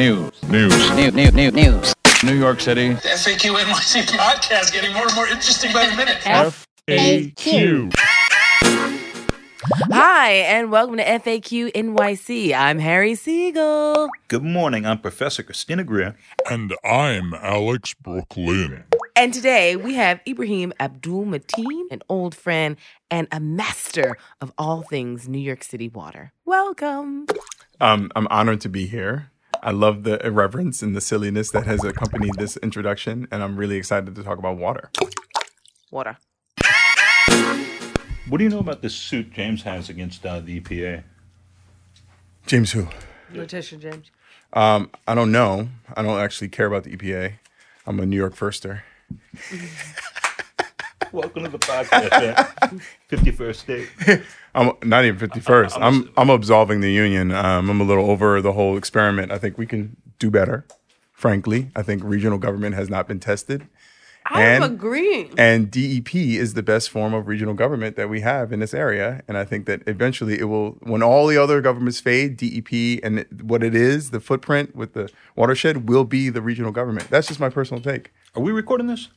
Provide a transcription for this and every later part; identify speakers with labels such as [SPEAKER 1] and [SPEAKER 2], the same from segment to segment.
[SPEAKER 1] News.
[SPEAKER 2] News.
[SPEAKER 1] New, new, new, news.
[SPEAKER 2] New York City.
[SPEAKER 3] The FAQ NYC podcast getting more and more interesting by the minute.
[SPEAKER 2] FAQ.
[SPEAKER 4] Hi, and welcome to FAQ NYC. I'm Harry Siegel.
[SPEAKER 5] Good morning. I'm Professor Christina Greer.
[SPEAKER 6] And I'm Alex Brooklyn.
[SPEAKER 4] And today we have Ibrahim Abdul-Matin, an old friend and a master of all things New York City water. Welcome.
[SPEAKER 7] Um, I'm honored to be here. I love the irreverence and the silliness that has accompanied this introduction, and I'm really excited to talk about water.
[SPEAKER 4] Water.
[SPEAKER 5] What do you know about this suit James has against uh, the EPA?
[SPEAKER 7] James, who?
[SPEAKER 4] Letitia James.
[SPEAKER 7] Um, I don't know. I don't actually care about the EPA. I'm a New York firster.
[SPEAKER 5] Welcome to the podcast. Fifty first state.
[SPEAKER 7] I'm not even 51st. I'm I'm absolving the union. Um, I'm a little over the whole experiment. I think we can do better. Frankly, I think regional government has not been tested.
[SPEAKER 4] I'm
[SPEAKER 7] And-
[SPEAKER 4] agreeing.
[SPEAKER 7] And DEP is the best form of regional government that we have in this area. And I think that eventually it will, when all the other governments fade, DEP and what it is, the footprint with the watershed will be the regional government. That's just my personal take.
[SPEAKER 5] Are we recording this?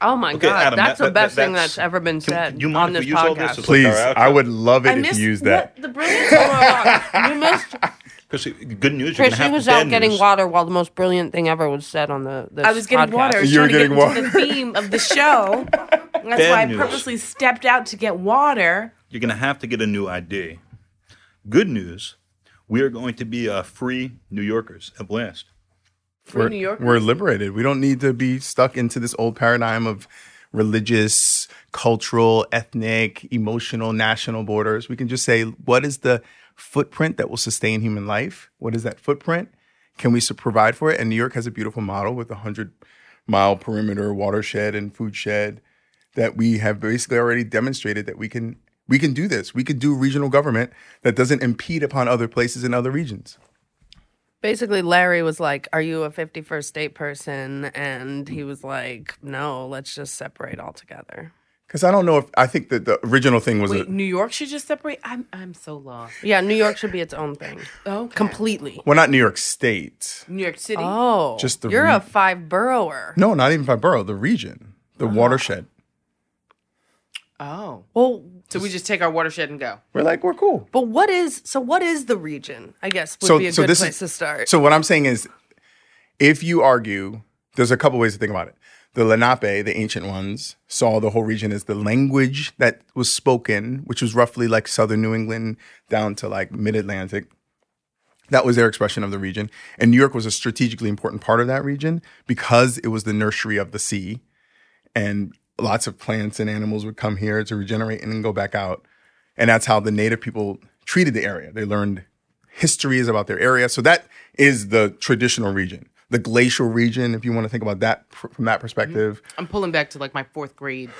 [SPEAKER 8] Oh my
[SPEAKER 5] Okay,
[SPEAKER 8] god,
[SPEAKER 5] Adam,
[SPEAKER 8] that's
[SPEAKER 5] that-
[SPEAKER 8] the
[SPEAKER 5] that-
[SPEAKER 8] best thing
[SPEAKER 5] that's-
[SPEAKER 8] that's ever been said
[SPEAKER 5] do you mind
[SPEAKER 8] on
[SPEAKER 5] if
[SPEAKER 8] this
[SPEAKER 5] we use all this
[SPEAKER 8] podcast.
[SPEAKER 5] like
[SPEAKER 7] Please. I would love it
[SPEAKER 4] I
[SPEAKER 7] if
[SPEAKER 4] missed
[SPEAKER 7] you use that.
[SPEAKER 4] what- the brilliance. oh. You missed.
[SPEAKER 5] Because good news. You're
[SPEAKER 8] Chris,
[SPEAKER 5] gonna have
[SPEAKER 8] was
[SPEAKER 5] bad
[SPEAKER 8] out getting
[SPEAKER 5] news.
[SPEAKER 8] water while the most brilliant thing ever was said on the. This
[SPEAKER 4] I was getting
[SPEAKER 8] podcast.
[SPEAKER 4] water. Was
[SPEAKER 7] You were
[SPEAKER 4] trying to
[SPEAKER 7] getting
[SPEAKER 4] get into
[SPEAKER 7] water.
[SPEAKER 4] the theme of the show. That's
[SPEAKER 5] Bad
[SPEAKER 4] why I
[SPEAKER 5] news.
[SPEAKER 4] purposely stepped out to get water.
[SPEAKER 5] You're going to have to get a new ID. Good news. We are going to be uh, free New Yorkers at last.
[SPEAKER 7] We're,
[SPEAKER 4] New Yorkers?
[SPEAKER 7] we're liberated. We don't need to be stuck into this old paradigm of religious, cultural, ethnic, emotional, national borders. We can just say, what is the footprint that will sustain human life? What is that footprint? Can we provide for it? And New York has a beautiful model with a hundred mile perimeter watershed and food shed that we have basically already demonstrated that we can we can do this. We could do regional government that doesn't impede upon other places in other regions.
[SPEAKER 8] Basically, Larry was like, "Are you a 51st state person?" And he was like, "No, let's just separate altogether."
[SPEAKER 7] Because I don't know if I think that the original thing was
[SPEAKER 4] Wait,
[SPEAKER 7] a,
[SPEAKER 4] New York should just separate. I'm I'm so lost.
[SPEAKER 8] Yeah, New York should be its own thing,
[SPEAKER 4] Okay.
[SPEAKER 8] completely.
[SPEAKER 7] well, not New York State.
[SPEAKER 4] New York City.
[SPEAKER 8] Oh,
[SPEAKER 7] Just the
[SPEAKER 8] you're
[SPEAKER 7] re-
[SPEAKER 8] a five borougher.
[SPEAKER 7] No, not even five borough. The region, the uh-huh. watershed.
[SPEAKER 4] Oh.
[SPEAKER 8] Well,
[SPEAKER 4] So we just take our watershed and go.
[SPEAKER 7] We're like we're cool.
[SPEAKER 8] but what is so? What is the region? I guess would
[SPEAKER 7] So,
[SPEAKER 8] be a
[SPEAKER 7] so
[SPEAKER 8] good
[SPEAKER 7] this
[SPEAKER 8] place
[SPEAKER 7] is
[SPEAKER 8] to start.
[SPEAKER 7] So what I'm saying is, if you argue, there's a couple ways to think about it. The Lenape, the ancient ones, saw the whole region as the language that was spoken, which was roughly like southern New England down to like mid Atlantic. That was their expression of the region. And New York was a strategically important part of that region because it was the nursery of the sea. And lots of plants and animals would come here to regenerate and then go back out. And that's how the native people treated the area. They learned histories about their area. So that is the traditional region. The glacial region, if you want to think about that pr- from that perspective. Mm-hmm.
[SPEAKER 4] I'm pulling back to like my fourth grade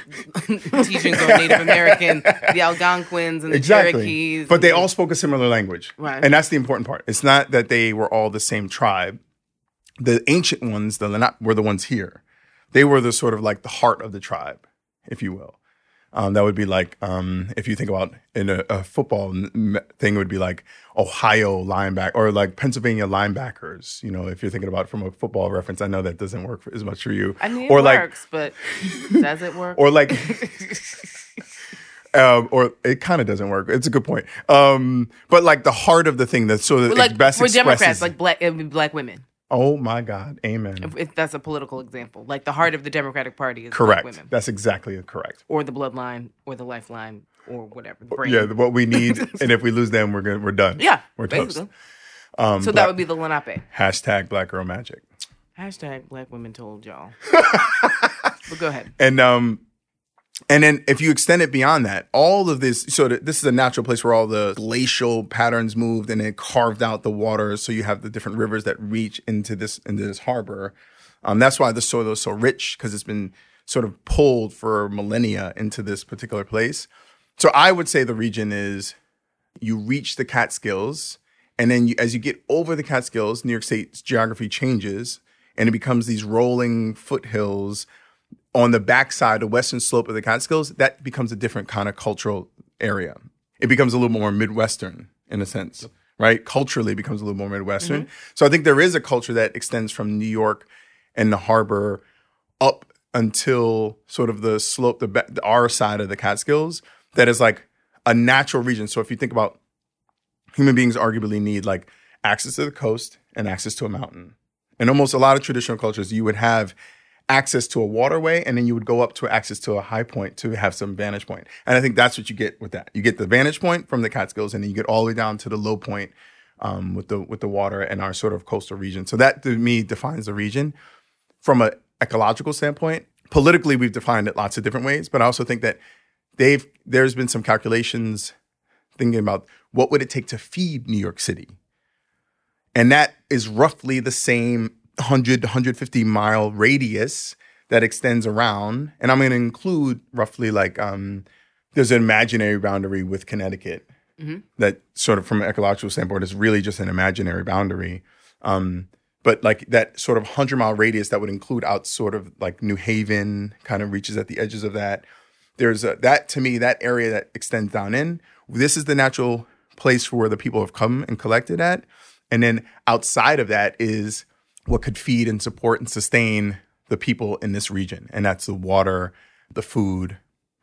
[SPEAKER 4] teachings on Native American, the Algonquins and the Cherokees.
[SPEAKER 7] But they
[SPEAKER 4] the-
[SPEAKER 7] all spoke a similar language.
[SPEAKER 4] Right.
[SPEAKER 7] And that's the important part. It's not that they were all the same tribe. The ancient ones, the Lenape, were the ones here. They were the sort of like the heart of the tribe, if you will. Um, that would be like um, if you think about in a, a football thing, it would be like Ohio linebacker or like Pennsylvania linebackers. You know, if you're thinking about from a football reference, I know that doesn't work for, as much for you.
[SPEAKER 4] I mean, it
[SPEAKER 7] or like
[SPEAKER 4] works, but does it work?
[SPEAKER 7] or like um, or it kind of doesn't work. It's a good point. Um, but like the heart of the thing that so that
[SPEAKER 4] like
[SPEAKER 7] best
[SPEAKER 4] for Democrats, like black, it would be black women.
[SPEAKER 7] Oh my God, amen.
[SPEAKER 4] If, if that's a political example, like the heart of the Democratic Party is
[SPEAKER 7] correct.
[SPEAKER 4] black women,
[SPEAKER 7] That's exactly correct.
[SPEAKER 4] or the bloodline, or the lifeline, or whatever.
[SPEAKER 7] Yeah, what we need, and if we lose them, we're good. We're done.
[SPEAKER 4] yeah,
[SPEAKER 7] we're
[SPEAKER 4] basically.
[SPEAKER 7] toast. Um,
[SPEAKER 4] So that would be the Lenape.
[SPEAKER 7] hashtag Black Girl Magic.
[SPEAKER 4] Hashtag Black women told y'all. but go ahead.
[SPEAKER 7] And um, and then if you extend it beyond that, all of this. So th- this is a natural place where all the glacial patterns moved, and it carved out the waters. So you have the different rivers that reach into this into this harbor. Um, that's why the soil is so rich because it's been sort of pulled for millennia into this particular place. So I would say the region is you reach the Catskills, and then you, as you get over the Catskills, New York State's geography changes, and it becomes these rolling foothills on the backside, the western slope of the Catskills. That becomes a different kind of cultural area. It becomes a little more Midwestern in a sense, right? Culturally becomes a little more Midwestern. Mm-hmm. So I think there is a culture that extends from New York and the harbor up until sort of the slope, the, the our side of the Catskills, that is like a natural region. So if you think about human beings, arguably need like access to the coast and access to a mountain. In almost a lot of traditional cultures, you would have access to a waterway and then you would go up to access to a high point to have some vantage point. And I think that's what you get with that. You get the vantage point from the Catskills and then you get all the way down to the low point um, with the with the water and our sort of coastal region. So that to me defines the region from an ecological standpoint. Politically, we've defined it lots of different ways, but I also think that they've there's been some calculations thinking about what would it take to feed New York City, and that is roughly the same 100 to 150 mile radius that extends around. And I'm going to include roughly like um, there's an imaginary boundary with Connecticut that sort of from an ecological standpoint is really just an imaginary boundary. Um, but like that sort of 100 mile radius that would include out sort of like New Haven kind of reaches at the edges of that. There's a, that to me, that area that extends down in, this is the natural place for where the people have come and collected at. And then outside of that is what could feed and support and sustain the people in this region. And that's the water, the food.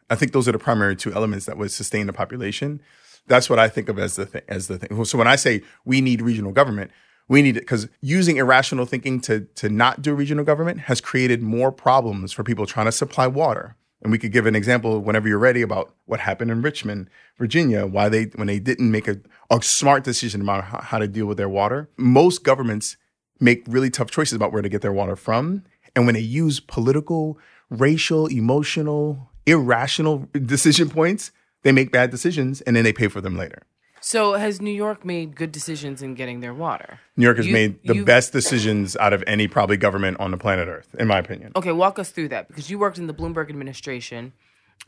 [SPEAKER 7] I think those are the primary two elements that would sustain the population. That's what I think of as the thing, as the thing. So when I say we need regional government, we need it because using irrational thinking to to not do regional government has created more problems for people trying to supply water. And we could give an example whenever you're ready about what happened in Richmond, Virginia, why they when they didn't make a, a smart decision about how, how to deal with their water. Most governments make really tough choices about where to get their water from. And when they use political, racial, emotional, irrational decision points, they make bad decisions and then they pay for them later.
[SPEAKER 4] So has New York made good decisions in getting their water?
[SPEAKER 7] New York has
[SPEAKER 4] You-
[SPEAKER 7] made the best decisions out of any probably government on the planet Earth, in my opinion.
[SPEAKER 4] Okay, walk us through that because you worked in the Bloomberg administration,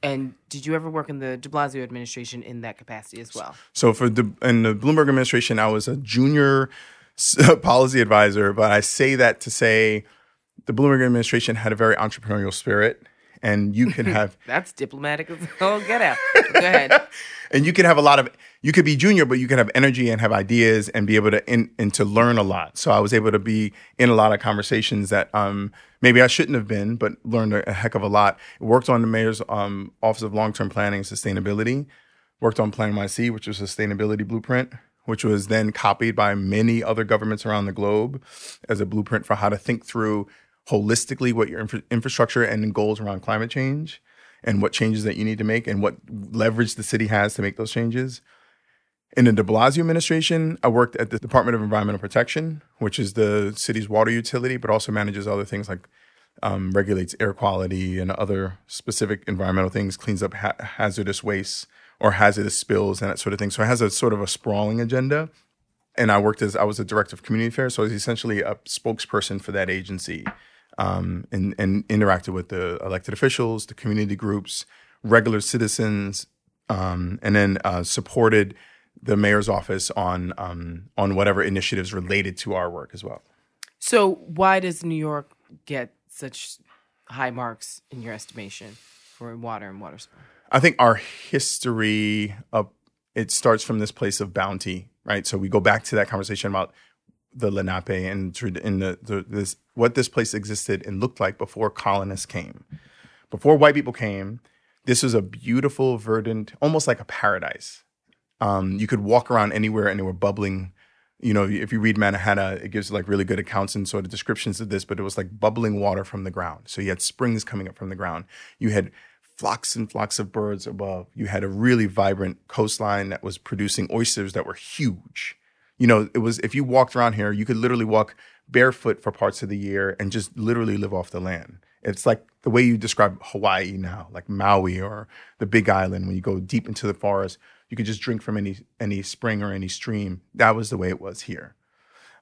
[SPEAKER 4] and did you ever work in the De Blasio administration in that capacity as well?
[SPEAKER 7] So for the in the Bloomberg administration, I was a junior policy advisor, but I say that to say the Bloomberg administration had a very entrepreneurial spirit, and you can have
[SPEAKER 4] That's diplomatic as all get out. Go ahead.
[SPEAKER 7] and you can have a lot of you could be junior but you can have energy and have ideas and be able to in, and to learn a lot. So i was able to be in a lot of conversations that um, maybe i shouldn't have been but learned a, heck of a lot. Worked on the mayor's um, office of long-term planning and sustainability. Worked on PlaNYC which was sustainability blueprint which was then copied by many other governments around the globe as a blueprint for how to think through holistically what your infra- infrastructure and goals around climate change and what changes that you need to make and what leverage the city has to make those changes. In the de Blasio administration, I worked at the Department of Environmental Protection, which is the city's water utility, but also manages other things like um, regulates air quality and other specific environmental things, cleans up ha- hazardous waste or hazardous spills and that sort of thing. So it has a sort of a sprawling agenda. And I worked as I was a director of community affairs, so I was essentially a spokesperson for that agency um, and, and interacted with the elected officials, the community groups, regular citizens, um, and then uh, supported the mayor's office on um, on whatever initiatives related to our work as well.
[SPEAKER 4] So why does New York get such high marks in your estimation for water and water supply?
[SPEAKER 7] I think our history of it starts from this place of bounty, right? So we go back to that conversation about the Lenape and in the, the this what this place existed and looked like before colonists came. Before white people came, this was a beautiful, verdant, almost like a paradise. Um, you could walk around anywhere and they were bubbling. You know, if you read Mannahatta, it gives like really good accounts and sort of descriptions of this, but it was like bubbling water from the ground. So you had springs coming up from the ground. You had flocks and flocks of birds above. You had a really vibrant coastline that was producing oysters that were huge. You know, it was if you walked around here, you could literally walk barefoot for parts of the year and just literally live off the land. It's like the way you describe Hawaii now, like Maui or the Big Island. When you go deep into the forest, you could just drink from any any spring or any stream. That was the way it was here.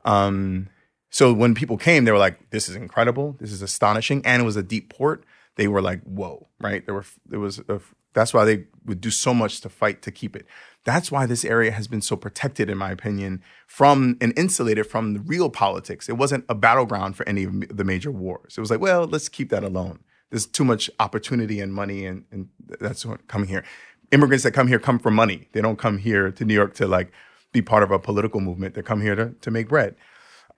[SPEAKER 7] Um, so when people came, they were like, "This is incredible. This is astonishing," and it was a deep port. They were like, "Whoa!" Right? There were there was a, that's why they would do so much to fight to keep it. That's why this area has been so protected, in my opinion, from and insulated from the real politics. It wasn't a battleground for any of the major wars. It was like, well, let's keep that alone. There's too much opportunity and money, and, and that's what coming here. Immigrants that come here come for money. They don't come here to New York to like be part of a political movement. They come here to, to make bread.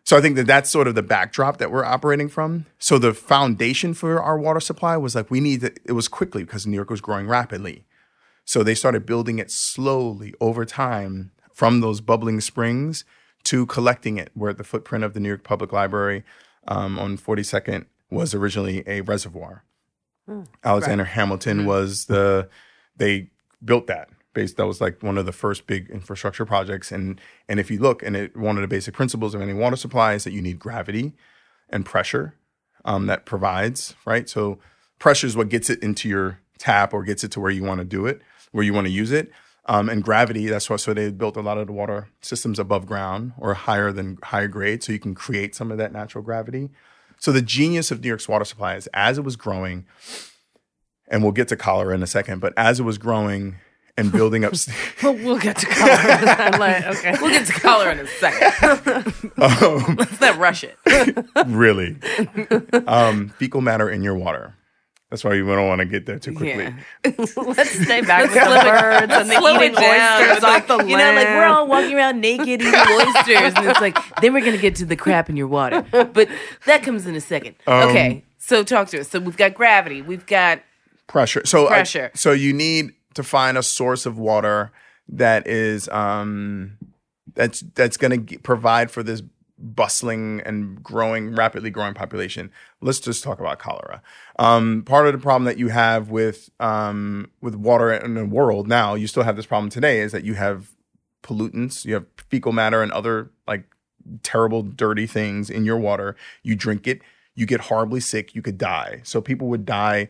[SPEAKER 7] So I think that that's sort of the backdrop that we're operating from. So the foundation for our water supply was like we need to, it was quickly because New York was growing rapidly. So they started building it slowly over time from those bubbling springs to collecting it, where the footprint of the New York Public Library um, on 42nd was originally a reservoir. Alexander Hamilton was the they built that based that was like one of the first big infrastructure projects. And and if you look and it one of the basic principles of any water supply is that you need gravity and pressure um, that provides right? So pressure is what gets it into your tap or gets it to where you want to do it where you want to use it. Um, and gravity that's why so they built a lot of the water systems above ground or higher than higher grade so you can create some of that natural gravity. So the genius of New York's water supply is as it was growing, and we'll get to cholera in a second, but as it was growing and building up,
[SPEAKER 8] Well, we'll get to color. I'm like, okay.
[SPEAKER 4] We'll get to color in a second.
[SPEAKER 7] um,
[SPEAKER 4] Let's not rush it.
[SPEAKER 7] really, um, fecal matter in your water. That's why you don't want to get there too quickly.
[SPEAKER 4] Yeah.
[SPEAKER 8] Let's stay back with the birds and the eating oysters off the
[SPEAKER 4] you know, like we're all walking around naked eating oysters, and it's like then we're gonna get to the crap in your water, but that comes in a second.
[SPEAKER 7] Um,
[SPEAKER 4] okay, so talk to us. So we've got gravity, we've got
[SPEAKER 7] pressure. So I-
[SPEAKER 4] Pressure.
[SPEAKER 7] so you need to find a source of water that is um that's that's going to provide for this bustling and growing rapidly growing population. Let's just talk about cholera. Um, part of the problem that you have with um, with water in the world now, you still have this problem today, is that you have pollutants, you have fecal matter and other like terrible, dirty things in your water. You drink it, you get horribly sick, you could die. So people would die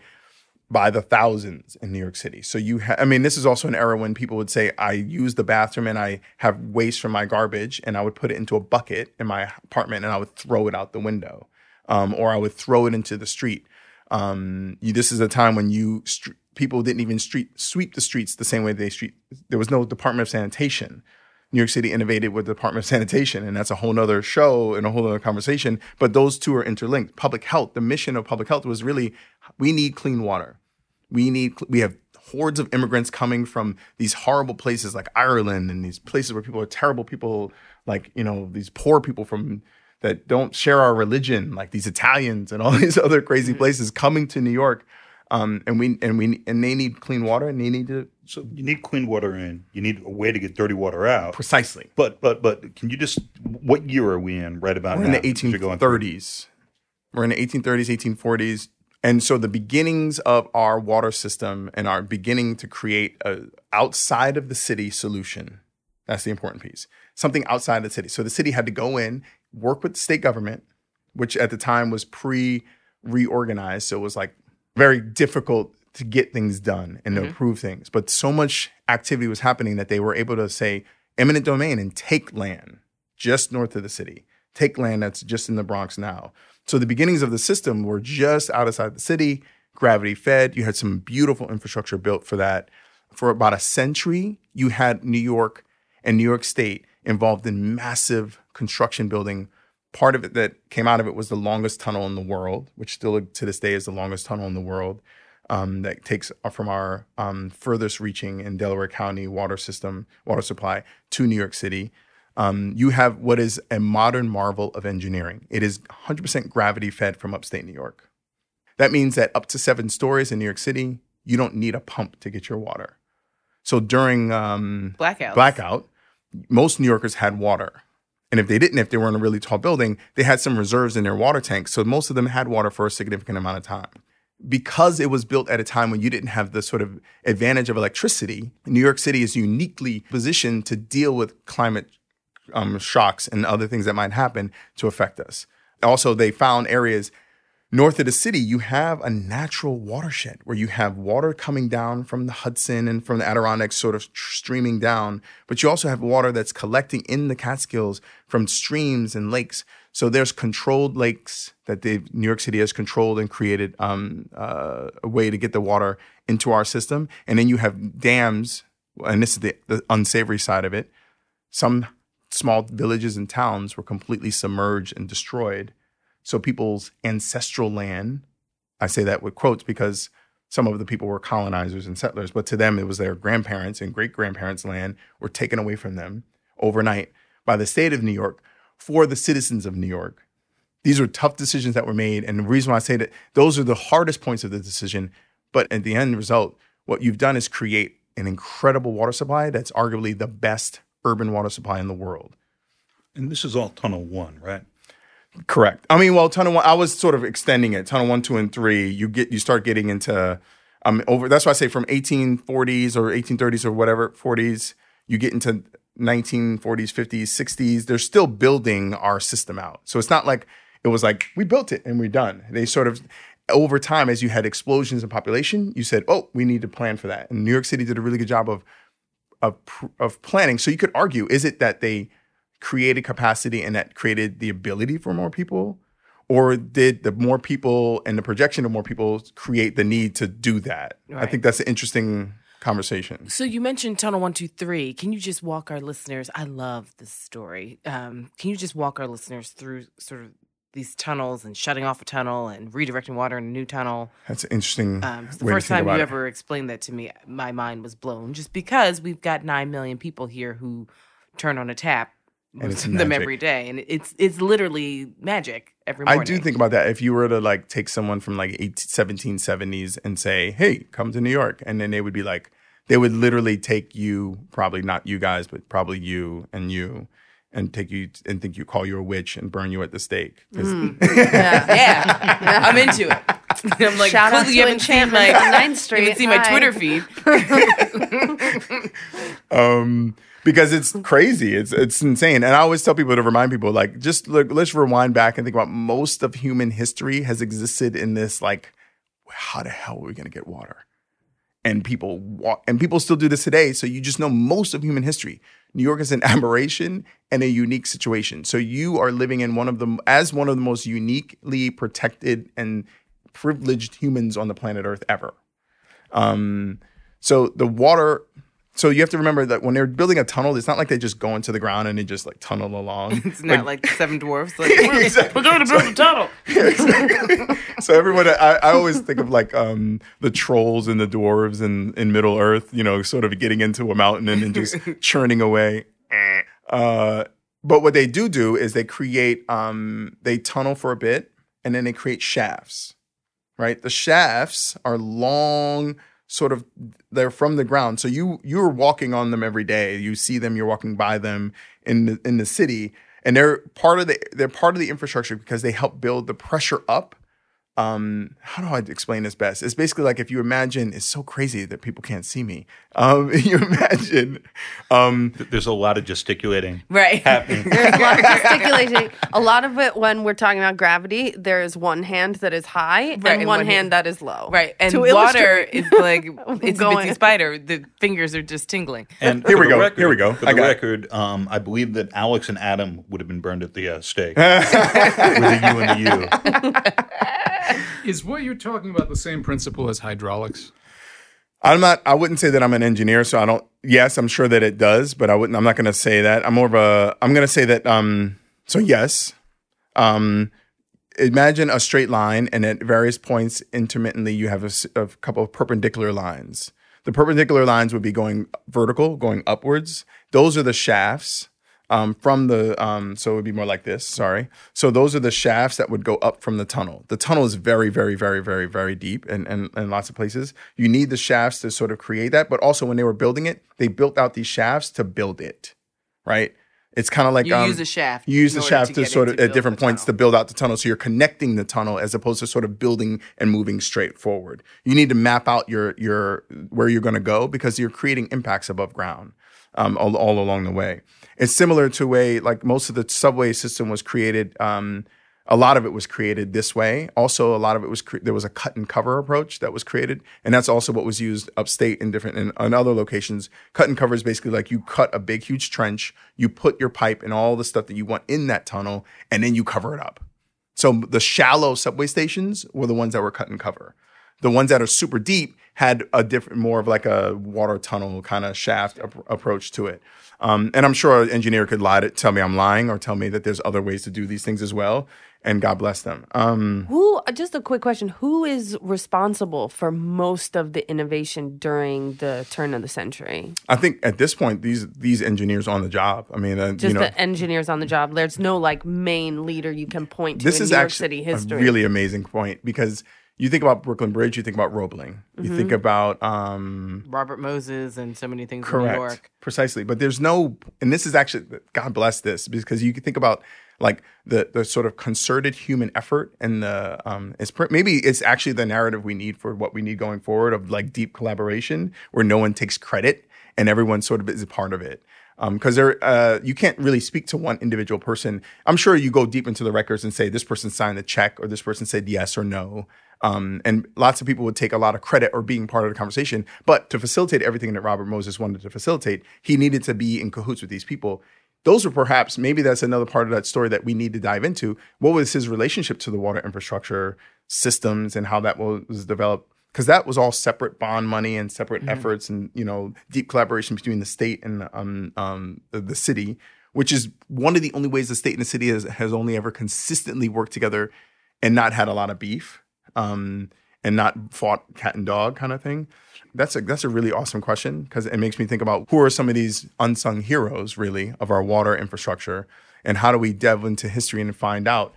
[SPEAKER 7] by the thousands in New York City. So you, ha- I mean, this is also an era when people would say, I use the bathroom and I have waste from my garbage, and I would put it into a bucket in my apartment and I would throw it out the window, um, or I would throw it into the street. Um, you, this is a time when you str- people didn't even street sweep the streets the same way they street. There was no Department of Sanitation. New York City innovated with the Department of Sanitation, and that's a whole nother show and a whole other conversation. But those two are interlinked. Public health, the mission of public health was really we need clean water. We need we have hordes of immigrants coming from these horrible places like Ireland and these places where people are terrible people, like you know these poor people from that don't share our religion, like these Italians and all these other crazy places coming to New York. Um, and we and we and they need clean water and they need to
[SPEAKER 5] So you need clean water in. You need a way to get dirty water out.
[SPEAKER 7] precisely.
[SPEAKER 5] But but but can you just what year are we in right about
[SPEAKER 7] We're in the
[SPEAKER 5] as you're going through?
[SPEAKER 7] 1830s. We're in the 1830s, 1840s. And so the beginnings of our water system and our beginning to create a outside of the city solution. That's the important piece. Something outside the city. So the city had to go in, work with the state government, which at the time was pre reorganized. So it was like very difficult to get things done and to mm-hmm. approve things. But so much activity was happening that they were able to say eminent domain and take land just north of the city, take land that's just in the Bronx now. So the beginnings of the system were just outside the city, gravity fed. You had some beautiful infrastructure built for that. For about a century, you had New York and New York State involved in massive construction building. Part of it that came out of it was the longest tunnel in the world, which still to this day is the longest tunnel in the world. Um, that takes from our um, furthest reaching in Delaware County water system, water supply to New York City. Um, you have what is a modern marvel of engineering. It is 100% gravity fed from upstate New York. That means that up to seven stories in New York City, you don't need a pump to get your water. So during um,
[SPEAKER 4] blackouts.
[SPEAKER 7] blackout, most New Yorkers had water. And if they didn't, if they were in a really tall building, they had some reserves in their water tanks. So most of them had water for a significant amount of time. Because it was built at a time when you didn't have the sort of advantage of electricity, New York City is uniquely positioned to deal with climate um, shocks and other things that might happen to affect us. Also, they found areas north of the city, you have a natural watershed where you have water coming down from the Hudson and from the Adirondacks sort of streaming down, but you also have water that's collecting in the Catskills from streams and lakes. So there's controlled lakes that New York City has controlled and created um, uh, a way to get the water into our system, and then you have dams, and this is the, the unsavory side of it. Some small villages and towns were completely submerged and destroyed. So people's ancestral land, I say that with quotes because some of the people were colonizers and settlers, but to them it was their grandparents and great grandparents' land were taken away from them, overnight by the state of New York for the citizens of New York. These are tough decisions that were made. And the reason why I say that those are the hardest points of the decision. But at the end result, what you've done is create an incredible water supply that's arguably the best urban water supply in the world.
[SPEAKER 5] And this is all Tunnel One, right?
[SPEAKER 7] Correct. I mean, well, tunnel one, I was sort of extending it. Tunnel one, two, and three. You get, you start getting into, um, over. That's why I say from 1840s or 1830s or whatever 40s, you get into 1940s, 50s, 60s. They're still building our system out. So it's not like it was like we built it and we're done. They sort of over time, as you had explosions in population, you said, "Oh, we need to plan for that." And New York City did a really good job of of of planning. So you could argue, is it that they created capacity and that created the ability for more people? Or did the more people and the projection of more people create the need to do that? I think that's an interesting conversation.
[SPEAKER 4] So you mentioned Tunnel One Two Three. Can you just walk our listeners? I love this story. Um, can you just walk our listeners through sort of these tunnels and shutting off a tunnel and redirecting water in a new tunnel?
[SPEAKER 7] That's an interesting.
[SPEAKER 4] Um, the first time you
[SPEAKER 7] it.
[SPEAKER 4] ever explained that to me, my mind was blown. Just because we've got nine million people here who turn on a tap
[SPEAKER 7] And
[SPEAKER 4] most
[SPEAKER 7] it's
[SPEAKER 4] of them every day, and it's it's literally magic every morning.
[SPEAKER 7] I do think about that. If you were to like take someone from like 18, 1770s and say, "Hey, come to New York," and then they would be like, they would literally take you, probably not you guys, but probably you and you, and take you and think you call you a witch and burn you at the stake.
[SPEAKER 8] Mm. Yeah.
[SPEAKER 4] Yeah, I'm into it. I'm like,
[SPEAKER 8] Shout out
[SPEAKER 4] clearly you haven't seen my
[SPEAKER 8] on Ninth
[SPEAKER 4] you
[SPEAKER 8] Street.
[SPEAKER 4] haven't seen my Twitter feed.
[SPEAKER 7] um, because it's crazy. It's it's insane. And I always tell people to remind people, like, just look, let's rewind back and think about most of human history has existed in this like, how the hell are we gonna get water? And people walk, and people still do this today. So you just know most of human history. New York is an aberration and a unique situation. So you are living in one of the as one of the most uniquely protected and privileged humans on the planet Earth ever. Um, so the water. So you have to remember that when they're building a tunnel, it's not like they just go into the ground and they just like tunnel along.
[SPEAKER 4] It's not like, Seven Dwarfs. Like, we're,
[SPEAKER 7] Exactly.
[SPEAKER 4] we're going to build a tunnel.
[SPEAKER 7] exactly. so everyone, I, I always think of like um, the trolls and the dwarves in, in Middle Earth, you know, sort of getting into a mountain and then just churning away. Uh, but what they do do is they create, um, they tunnel for a bit and then they create shafts, right? The shafts are long, sort of, they're from the ground. So you you're walking on them every day. You see them, you're walking by them in the, in the city, and they're part of the they're part of the infrastructure because they help build the pressure up. Um, how do I explain this best? It's basically like if you imagine, it's so crazy that people can't see me. Um, you imagine, um,
[SPEAKER 5] There's a lot of gesticulating
[SPEAKER 4] Right.
[SPEAKER 5] happening.
[SPEAKER 8] There's a lot of gesticulating. A lot of it, when we're talking about gravity, there is one hand that is high
[SPEAKER 4] Right,
[SPEAKER 8] and
[SPEAKER 4] and
[SPEAKER 8] one,
[SPEAKER 4] one
[SPEAKER 8] hand,
[SPEAKER 4] hand-
[SPEAKER 8] that is low.
[SPEAKER 4] Right. And
[SPEAKER 8] To
[SPEAKER 4] water is like, it's a
[SPEAKER 8] Going-
[SPEAKER 4] spider. The fingers are just tingling.
[SPEAKER 5] And
[SPEAKER 7] Here we go.
[SPEAKER 5] Record,
[SPEAKER 7] Here we go.
[SPEAKER 5] For
[SPEAKER 7] I
[SPEAKER 5] the
[SPEAKER 7] got
[SPEAKER 5] record, um, I believe that Alex and Adam would have been burned at the uh, stake with a U and a U.
[SPEAKER 2] Is what you're talking about the same principle as hydraulics?
[SPEAKER 7] I'm not. I wouldn't say that I'm an engineer, so I don't. Yes, I'm sure that it does, but I wouldn't. I'm not going to say that. I'm more of a. I'm going to say that. Um. So yes. Um. Imagine a straight line, and at various points, intermittently, you have a couple of perpendicular lines. The perpendicular lines would be going vertical, going upwards. Those are the shafts um, from the. Um, so it would be more like this. Sorry. So those are the shafts that would go up from the tunnel. The tunnel is very, very, very, very, very deep, and and in lots of places. You need the shafts to sort of create that. But also, when they were building it, they built out these shafts to build it. Right. It's kind of like
[SPEAKER 4] You
[SPEAKER 7] um,
[SPEAKER 4] use a shaft
[SPEAKER 7] You use the shaft
[SPEAKER 4] to
[SPEAKER 7] to, sort of
[SPEAKER 4] to
[SPEAKER 7] at different points to build out the tunnel. So you're connecting the tunnel as opposed to sort of building and moving straight forward. You need to map out your your where you're going to go because you're creating impacts above ground um, all, all along the way. It's similar to a like most of the subway system was created. Um, a lot of it was created this way. Also, a lot of it was cre- there was a cut and cover approach that was created, and that's also what was used upstate in different in, in other locations. Cut and cover is basically like you cut a big, huge trench, you put your pipe and all the stuff that you want in that tunnel, and then you cover it up. So the shallow subway stations were the ones that were cut and cover. The ones that are super deep had a different, more of like a water tunnel kind of shaft ap- approach to it. Um, and I'm sure an engineer could lie to tell me I'm lying or tell me that there's other ways to do these things as well. And God bless them. Um,
[SPEAKER 8] Who? Just a quick question: Who is responsible for most of the innovation during the turn of the century?
[SPEAKER 7] I think at this point, these these engineers on the job. I mean, uh,
[SPEAKER 8] Just
[SPEAKER 7] you know,
[SPEAKER 8] the engineers on the job. There's no like main leader you can point to
[SPEAKER 7] this
[SPEAKER 8] in
[SPEAKER 7] is
[SPEAKER 8] New York
[SPEAKER 7] actually
[SPEAKER 8] City history.
[SPEAKER 7] a really amazing point because you think about Brooklyn Bridge, you think about Roebling, you think about um,
[SPEAKER 4] Robert Moses and so many things in New York.
[SPEAKER 7] precisely. But there's no, and this is actually God bless this because you can think about like the the sort of concerted human effort and the um, it's pr- maybe it's actually the narrative we need for what we need going forward of like deep collaboration where no one takes credit and everyone sort of is a part of it because there uh, you can't really speak to one individual person. I'm sure you go deep into the records and say this person signed the check or this person said yes or no. Um, and lots of people would take a lot of credit or being part of the conversation. But to facilitate everything that Robert Moses wanted to facilitate, he needed to be in cahoots with these people. Those are perhaps maybe that's another part of that story that we need to dive into. What was his relationship to the water infrastructure systems and how that was developed? Because that was all separate bond money and separate efforts and you know deep collaboration between the state and um, um, the, the city, which is one of the only ways the state and the city has, has only ever consistently worked together and not had a lot of beef um, and not fought cat and dog kind of thing. That's a that's a really awesome question because it makes me think about who are some of these unsung heroes really of our water infrastructure and how do we delve into history and find out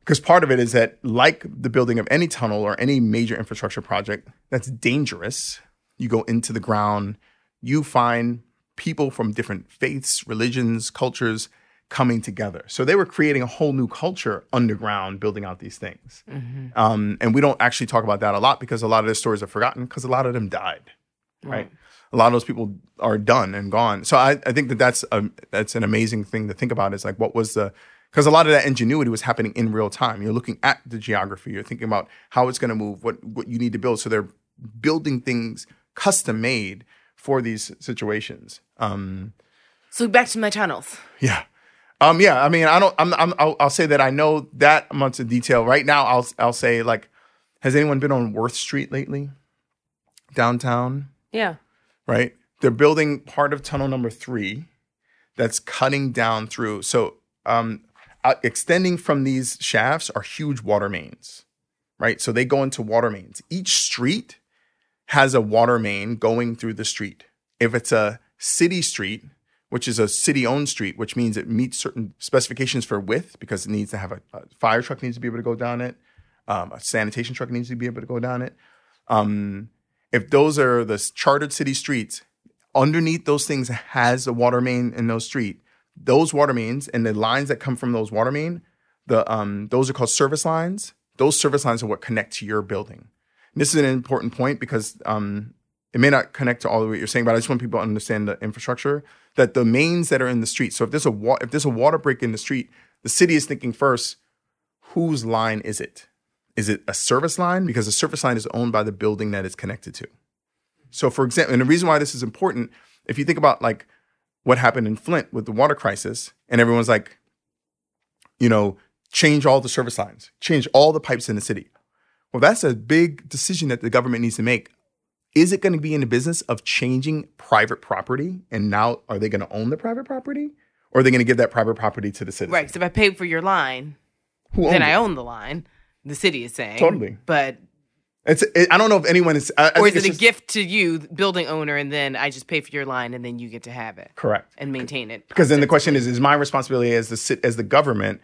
[SPEAKER 7] because part of it is that like the building of any tunnel or any major infrastructure project that's dangerous you go into the ground you find people from different faiths religions cultures coming together. So they were creating a whole new culture underground building out these things. Um, and we don't actually talk about that a lot because a lot of the stories are forgotten because a lot of them died right. a lot of those people are done and gone. So i, I think that that's a, that's an amazing thing to think about is like what was the because a lot of that ingenuity was happening in real time. You're looking at the geography. You're thinking about how it's going to move what what you need to build. So they're building things custom made for these situations. Um
[SPEAKER 4] So back to my tunnels.
[SPEAKER 7] yeah. Um, yeah, I mean, I don't. I'm. I'm I'll, I'll say that I know that amount of detail right now. I'll. I'll say like, has anyone been on Worth Street lately? Downtown,
[SPEAKER 8] yeah.
[SPEAKER 7] right? They're building part of tunnel number three, that's cutting down through. So, um, uh, extending from these shafts are huge water mains, right? So they go into water mains. Each street has a water main going through the street. If it's a city street, which is a city-owned street, which means it meets certain specifications for width because it needs to have a, a fire truck needs to be able to go down it, um, a sanitation truck needs to be able to go down it. Um, if those are the chartered city streets, underneath those things has a water main in those street. Those water mains and the lines that come from those water main, the um, those are called service lines. Those service lines are what connect to your building. And this is an important point because um, it may not connect to all of what you're saying, but I just want people to understand the infrastructure that the mains that are in the street. So if there's a wa- if there's a water break in the street, the city is thinking first, whose line is it? Is it a service line? Because the service line is owned by the building that it's connected to. So, for example, and the reason why this is important, if you think about like what happened in Flint with the water crisis, and everyone's like, you know, change all the service lines, change all the pipes in the city. Well, that's a big decision that the government needs to make. Is it going to be in the business of changing private property? And now are they going to own the private property? Or are they going to give that private property to the city?
[SPEAKER 4] Right. So if I pay for your line, then
[SPEAKER 7] owns
[SPEAKER 4] I own the line. The city is saying
[SPEAKER 7] Totally.
[SPEAKER 4] But
[SPEAKER 7] It's, it, I don't know if anyone is. I, I
[SPEAKER 4] or
[SPEAKER 7] think
[SPEAKER 4] is it a
[SPEAKER 7] just-
[SPEAKER 4] gift to you, building owner, and then I just pay for your line, and then you get to have it
[SPEAKER 7] Correct.
[SPEAKER 4] and maintain it?
[SPEAKER 7] Because then the question is: Is my responsibility as the as the government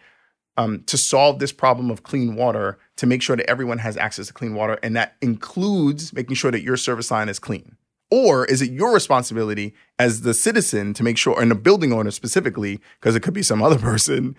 [SPEAKER 7] um, to solve this problem of clean water to make sure that everyone has access to clean water, and that includes making sure that your service line is clean? Or is it your responsibility as the citizen to make sure, and the building owner specifically, because it could be some other person,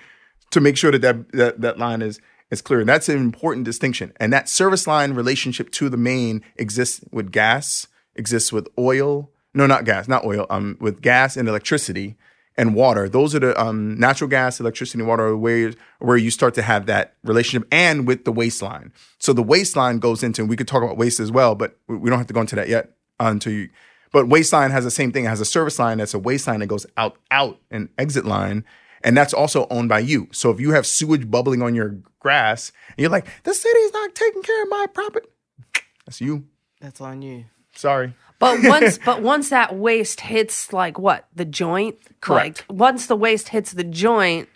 [SPEAKER 7] to make sure that that, that, that line is is clear. And that's an important distinction. And that service line relationship to the main exists with gas, exists with oil. No, not gas, not oil. Um, with gas and electricity and water. Those are the um, natural gas, electricity, and water are where where you start to have that relationship, and with the waste line. So the waste line goes into, and we could talk about waste as well, but we don't have to go into that yet until you. But waste line has the same thing. It has a service line that's a waste line that goes out, out, an exit line, and that's also owned by you. So if you have sewage bubbling on your grass, and you're like, the city's not taking care of my property. That's you.
[SPEAKER 4] That's on you.
[SPEAKER 7] Sorry.
[SPEAKER 8] But once, but once that waste hits like what the joint,
[SPEAKER 7] Correct.
[SPEAKER 8] Like, once the waste hits the joint,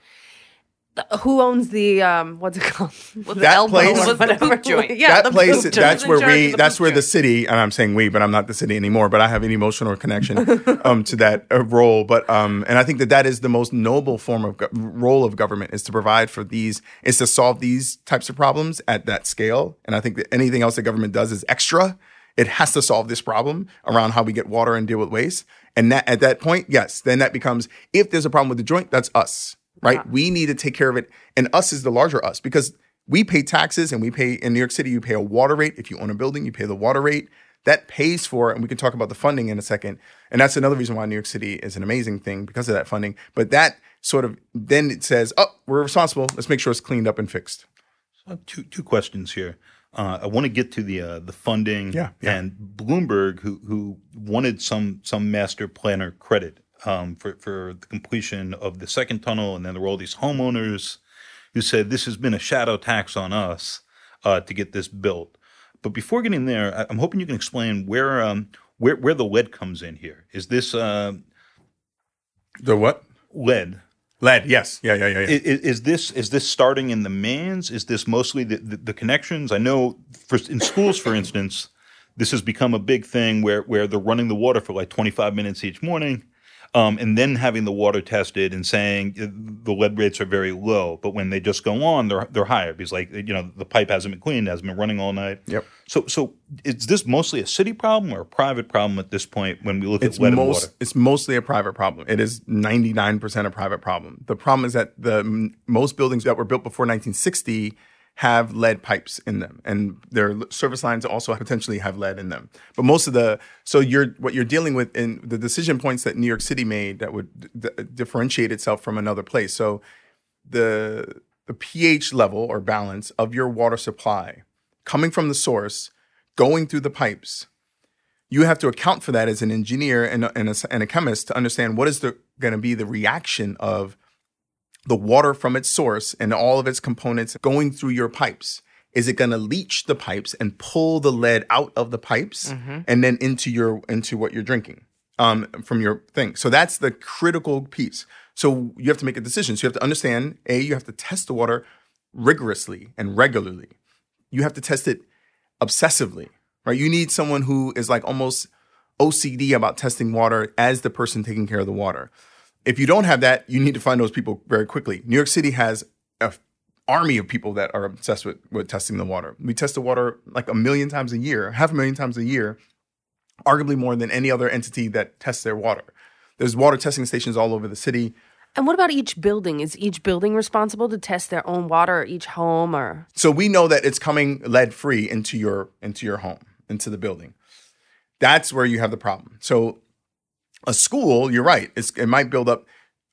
[SPEAKER 8] who owns the um? What's it called? The
[SPEAKER 7] That
[SPEAKER 8] elbow
[SPEAKER 7] place-
[SPEAKER 8] or
[SPEAKER 4] The
[SPEAKER 8] whatever
[SPEAKER 4] poop joint.
[SPEAKER 8] Yeah,
[SPEAKER 7] that
[SPEAKER 8] the
[SPEAKER 7] place,
[SPEAKER 8] poop
[SPEAKER 7] that's where we, that's
[SPEAKER 8] poop
[SPEAKER 7] where the city, and I'm saying we, but I'm not the city anymore, but I have an emotional connection um, to that uh, role. But, um, and I think that that is the most noble form of go- role of government is to provide for these, is to solve these types of problems at that scale. And I think that anything else the government does is extra. It has to solve this problem around how we get water and deal with waste. And that, at that point, yes, then that becomes, if there's a problem with the joint, that's us, right? We need to take care of it. And us is the larger us because we pay taxes and we pay in New York City, you pay a water rate. If you own a building, you pay the water rate. That pays for, and we can talk about the funding in a second. And that's another reason why New York City is an amazing thing because of that funding. But that sort of then it says, oh, we're responsible. Let's make sure it's cleaned up and fixed.
[SPEAKER 5] So I have two two questions here. Uh, I want to get to the uh, the funding
[SPEAKER 7] Yeah, yeah.
[SPEAKER 5] and Bloomberg, who who wanted some some master planner credit um, for for the completion of the second tunnel, and then there were all these homeowners who said this has been a shadow tax on us uh, to get this built. But before getting there, I- I'm hoping you can explain where um, where where the lead comes in here. Is this uh,
[SPEAKER 7] The what?
[SPEAKER 5] lead?
[SPEAKER 7] Lead. Yes. Yeah. Yeah. Yeah. yeah.
[SPEAKER 5] I- i- Is, this is this starting in the mains? Is this mostly the, the, the connections? I know for, in schools, for instance, this has become a big thing where where they're running the water for like 25 minutes each morning, um, and then having the water tested and saying uh, the lead rates are very low. But when they just go on, they're they're higher because like you know the pipe hasn't been cleaned, hasn't been running all night.
[SPEAKER 7] Yep.
[SPEAKER 5] So so is this mostly a city problem or a private problem at this point when we look
[SPEAKER 7] it's
[SPEAKER 5] at lead
[SPEAKER 7] most
[SPEAKER 5] water?
[SPEAKER 7] it's mostly a private problem. It is 99% a private problem. The problem is that the m- most buildings that were built before 1960 have lead pipes in them and their service lines also potentially have lead in them. But most of the so you're what you're dealing with in the decision points that New York City made that would d- differentiate itself from another place. So the the pH level or balance of your water supply coming from the source going through the pipes you have to account for that as an engineer and and a, and a chemist to understand what is going to be the reaction of the water from its source and all of its components going through your pipes. Is it going to leach the pipes and pull the lead out of the pipes and then into your into what you're drinking um, from your thing? So that's the critical piece. So you have to make a decision. So you have to understand: a, you have to test the water rigorously and regularly. You have to test it obsessively, right? You need someone who is like almost OCD about testing water as the person taking care of the water. If you don't have that, you need to find those people very quickly. New York City has a f- army of people that are obsessed with, with testing the water. We test the water like a million times a year, half a million times a year, arguably more than any other entity that tests their water. There's water testing stations all over the city.
[SPEAKER 8] And what about each building? Is each building responsible to test their own water, or each home, or
[SPEAKER 7] So we know that it's coming lead free into your into your home, into the building. That's where you have the problem. So a school, you're right, it's, it might build up.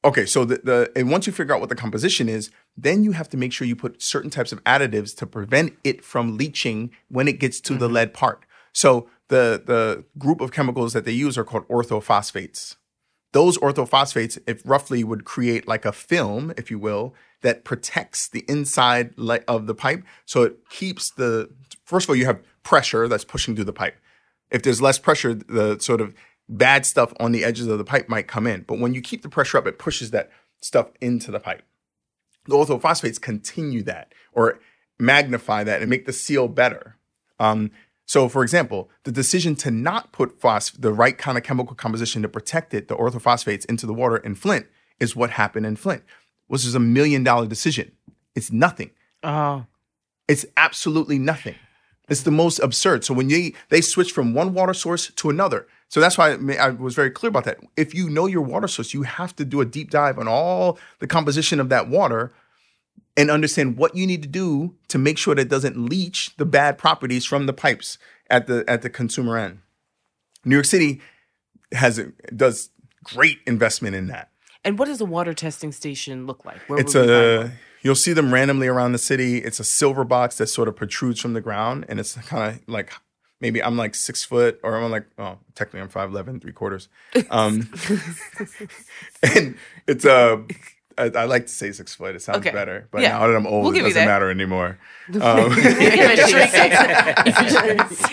[SPEAKER 7] Okay, so the, the and once you figure out what the composition is, then you have to make sure you put certain types of additives to prevent it from leaching when it gets to the mm-hmm. lead part. So the the group of chemicals that they use are called orthophosphates those orthophosphates, if roughly, would create like a film, if you will, that protects the inside of the pipe. So it keeps the, first of all, you have pressure that's pushing through the pipe. If there's less pressure, the sort of bad stuff on the edges of the pipe might come in. But when you keep the pressure up, it pushes that stuff into the pipe. The orthophosphates continue that or magnify that and make the seal better. Um, so, for example, the decision to not put phos- the right kind of chemical composition to protect it, the orthophosphates, into the water in Flint is what happened in Flint, which is a million dollar decision. It's nothing.
[SPEAKER 4] Oh,
[SPEAKER 7] It's absolutely nothing. It's the most absurd. So when they they switch from one water source to another, so that's why I was very clear about that. If you know your water source, you have to do a deep dive on all the composition of that water and understand what you need to do to make sure that it doesn't leach the bad properties from the pipes at the at the consumer end. New York City has does great investment in that.
[SPEAKER 4] and what does a water testing station look like? Where
[SPEAKER 7] It's a? You'll see them randomly around the city. It's a silver box that sort of protrudes from the ground, and it's kind of like maybe I'm like six foot, or I'm like oh technically I'm five eleven three quarters, um, and it's a I, I like to say Six Foot. It sounds
[SPEAKER 4] Okay.
[SPEAKER 7] better. But
[SPEAKER 4] Yeah.
[SPEAKER 7] now that I'm old,
[SPEAKER 4] We'll
[SPEAKER 7] it doesn't
[SPEAKER 4] that.
[SPEAKER 7] matter anymore. Um,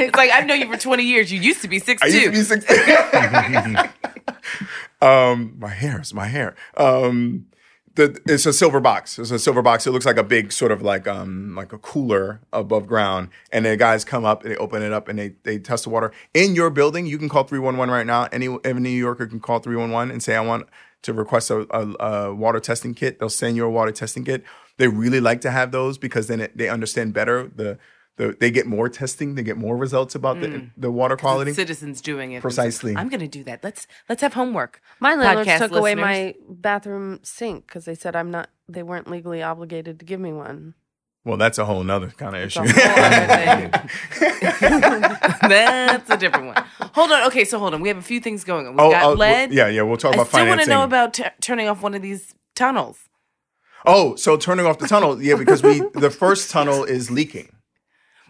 [SPEAKER 4] it's like I've known you for 20 years. You used to be six
[SPEAKER 7] I used to be six. um, my hair is my hair. Um, the, it's a silver box. It's a silver box. It looks like a big sort of like um like a cooler above ground. And the guys come up and they open it up and they they test the water in your building. You can call three one one right now. Any every New Yorker can call three one one and say I want to request a, a, a water testing kit. They'll send you a water testing kit. They really like to have those because then it, they understand better the. The, they get more testing, they get more results about the, mm. the water quality.
[SPEAKER 4] Citizens doing it.
[SPEAKER 7] Precisely.
[SPEAKER 4] I'm going to do that. Let's let's have homework.
[SPEAKER 8] My landlords
[SPEAKER 4] Podcast
[SPEAKER 8] took away my bathroom sink because they said I'm not. They weren't legally obligated to give me one.
[SPEAKER 7] Well, that's a whole nother kind of issue.
[SPEAKER 8] a whole other thing.
[SPEAKER 4] That's a different one. Hold on. Okay, so hold on. We have a few things going on. We've
[SPEAKER 7] oh,
[SPEAKER 4] got
[SPEAKER 7] oh,
[SPEAKER 4] lead.
[SPEAKER 7] yeah, yeah. We'll talk about.
[SPEAKER 4] I still want to know about t- turning off one of these tunnels.
[SPEAKER 7] oh, so turning off the tunnel, yeah, because we the first tunnel is leaking.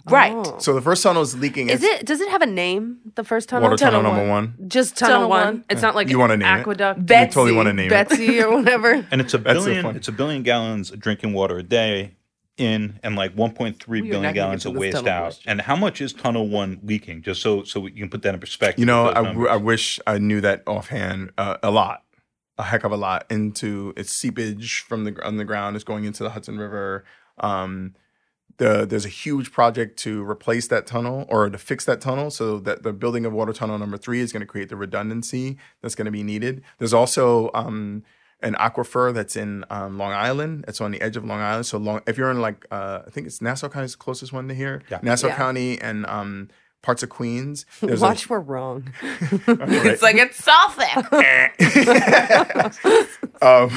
[SPEAKER 4] Right.
[SPEAKER 8] Oh.
[SPEAKER 7] So the first tunnel is leaking.
[SPEAKER 8] Is it? Does it have a name? The first tunnel.
[SPEAKER 7] water tunnel,
[SPEAKER 4] Tunnel
[SPEAKER 7] number
[SPEAKER 4] one.
[SPEAKER 7] one?
[SPEAKER 8] Just tunnel,
[SPEAKER 4] Tunnel
[SPEAKER 8] one.
[SPEAKER 4] one.
[SPEAKER 8] It's not like
[SPEAKER 7] You wanna name it?
[SPEAKER 8] aqueduct.
[SPEAKER 4] Bet-
[SPEAKER 7] You totally
[SPEAKER 4] Betsy,
[SPEAKER 7] want to name it.
[SPEAKER 8] Betsy or whatever.
[SPEAKER 5] And it's a
[SPEAKER 7] That's so
[SPEAKER 5] billion. it's a billion gallons of drinking water a day in, and like 1.3
[SPEAKER 4] We
[SPEAKER 5] billion gallons of waste out.
[SPEAKER 4] question.
[SPEAKER 5] And how much is tunnel one leaking? Just so so you can put that in perspective.
[SPEAKER 7] You know,
[SPEAKER 5] with those
[SPEAKER 7] I, w- I wish I knew that offhand. Uh, a lot, a heck of a lot. Into its seepage from the on the ground is going into the Hudson River. Um, the there's a huge project to replace that tunnel or to fix that tunnel, so that the building of water tunnel number three is going to create the redundancy that's going to be needed. There's also um, an aquifer that's in um, Long Island. It's on the edge of Long Island. So long, if you're in like uh, I think it's Nassau County is the closest one to here.
[SPEAKER 5] Yeah.
[SPEAKER 7] Nassau
[SPEAKER 8] Yeah.
[SPEAKER 7] County and um, parts of Queens. There's
[SPEAKER 8] Watch,
[SPEAKER 7] a,
[SPEAKER 8] we're wrong.
[SPEAKER 4] It's like it's Suffolk.
[SPEAKER 7] um,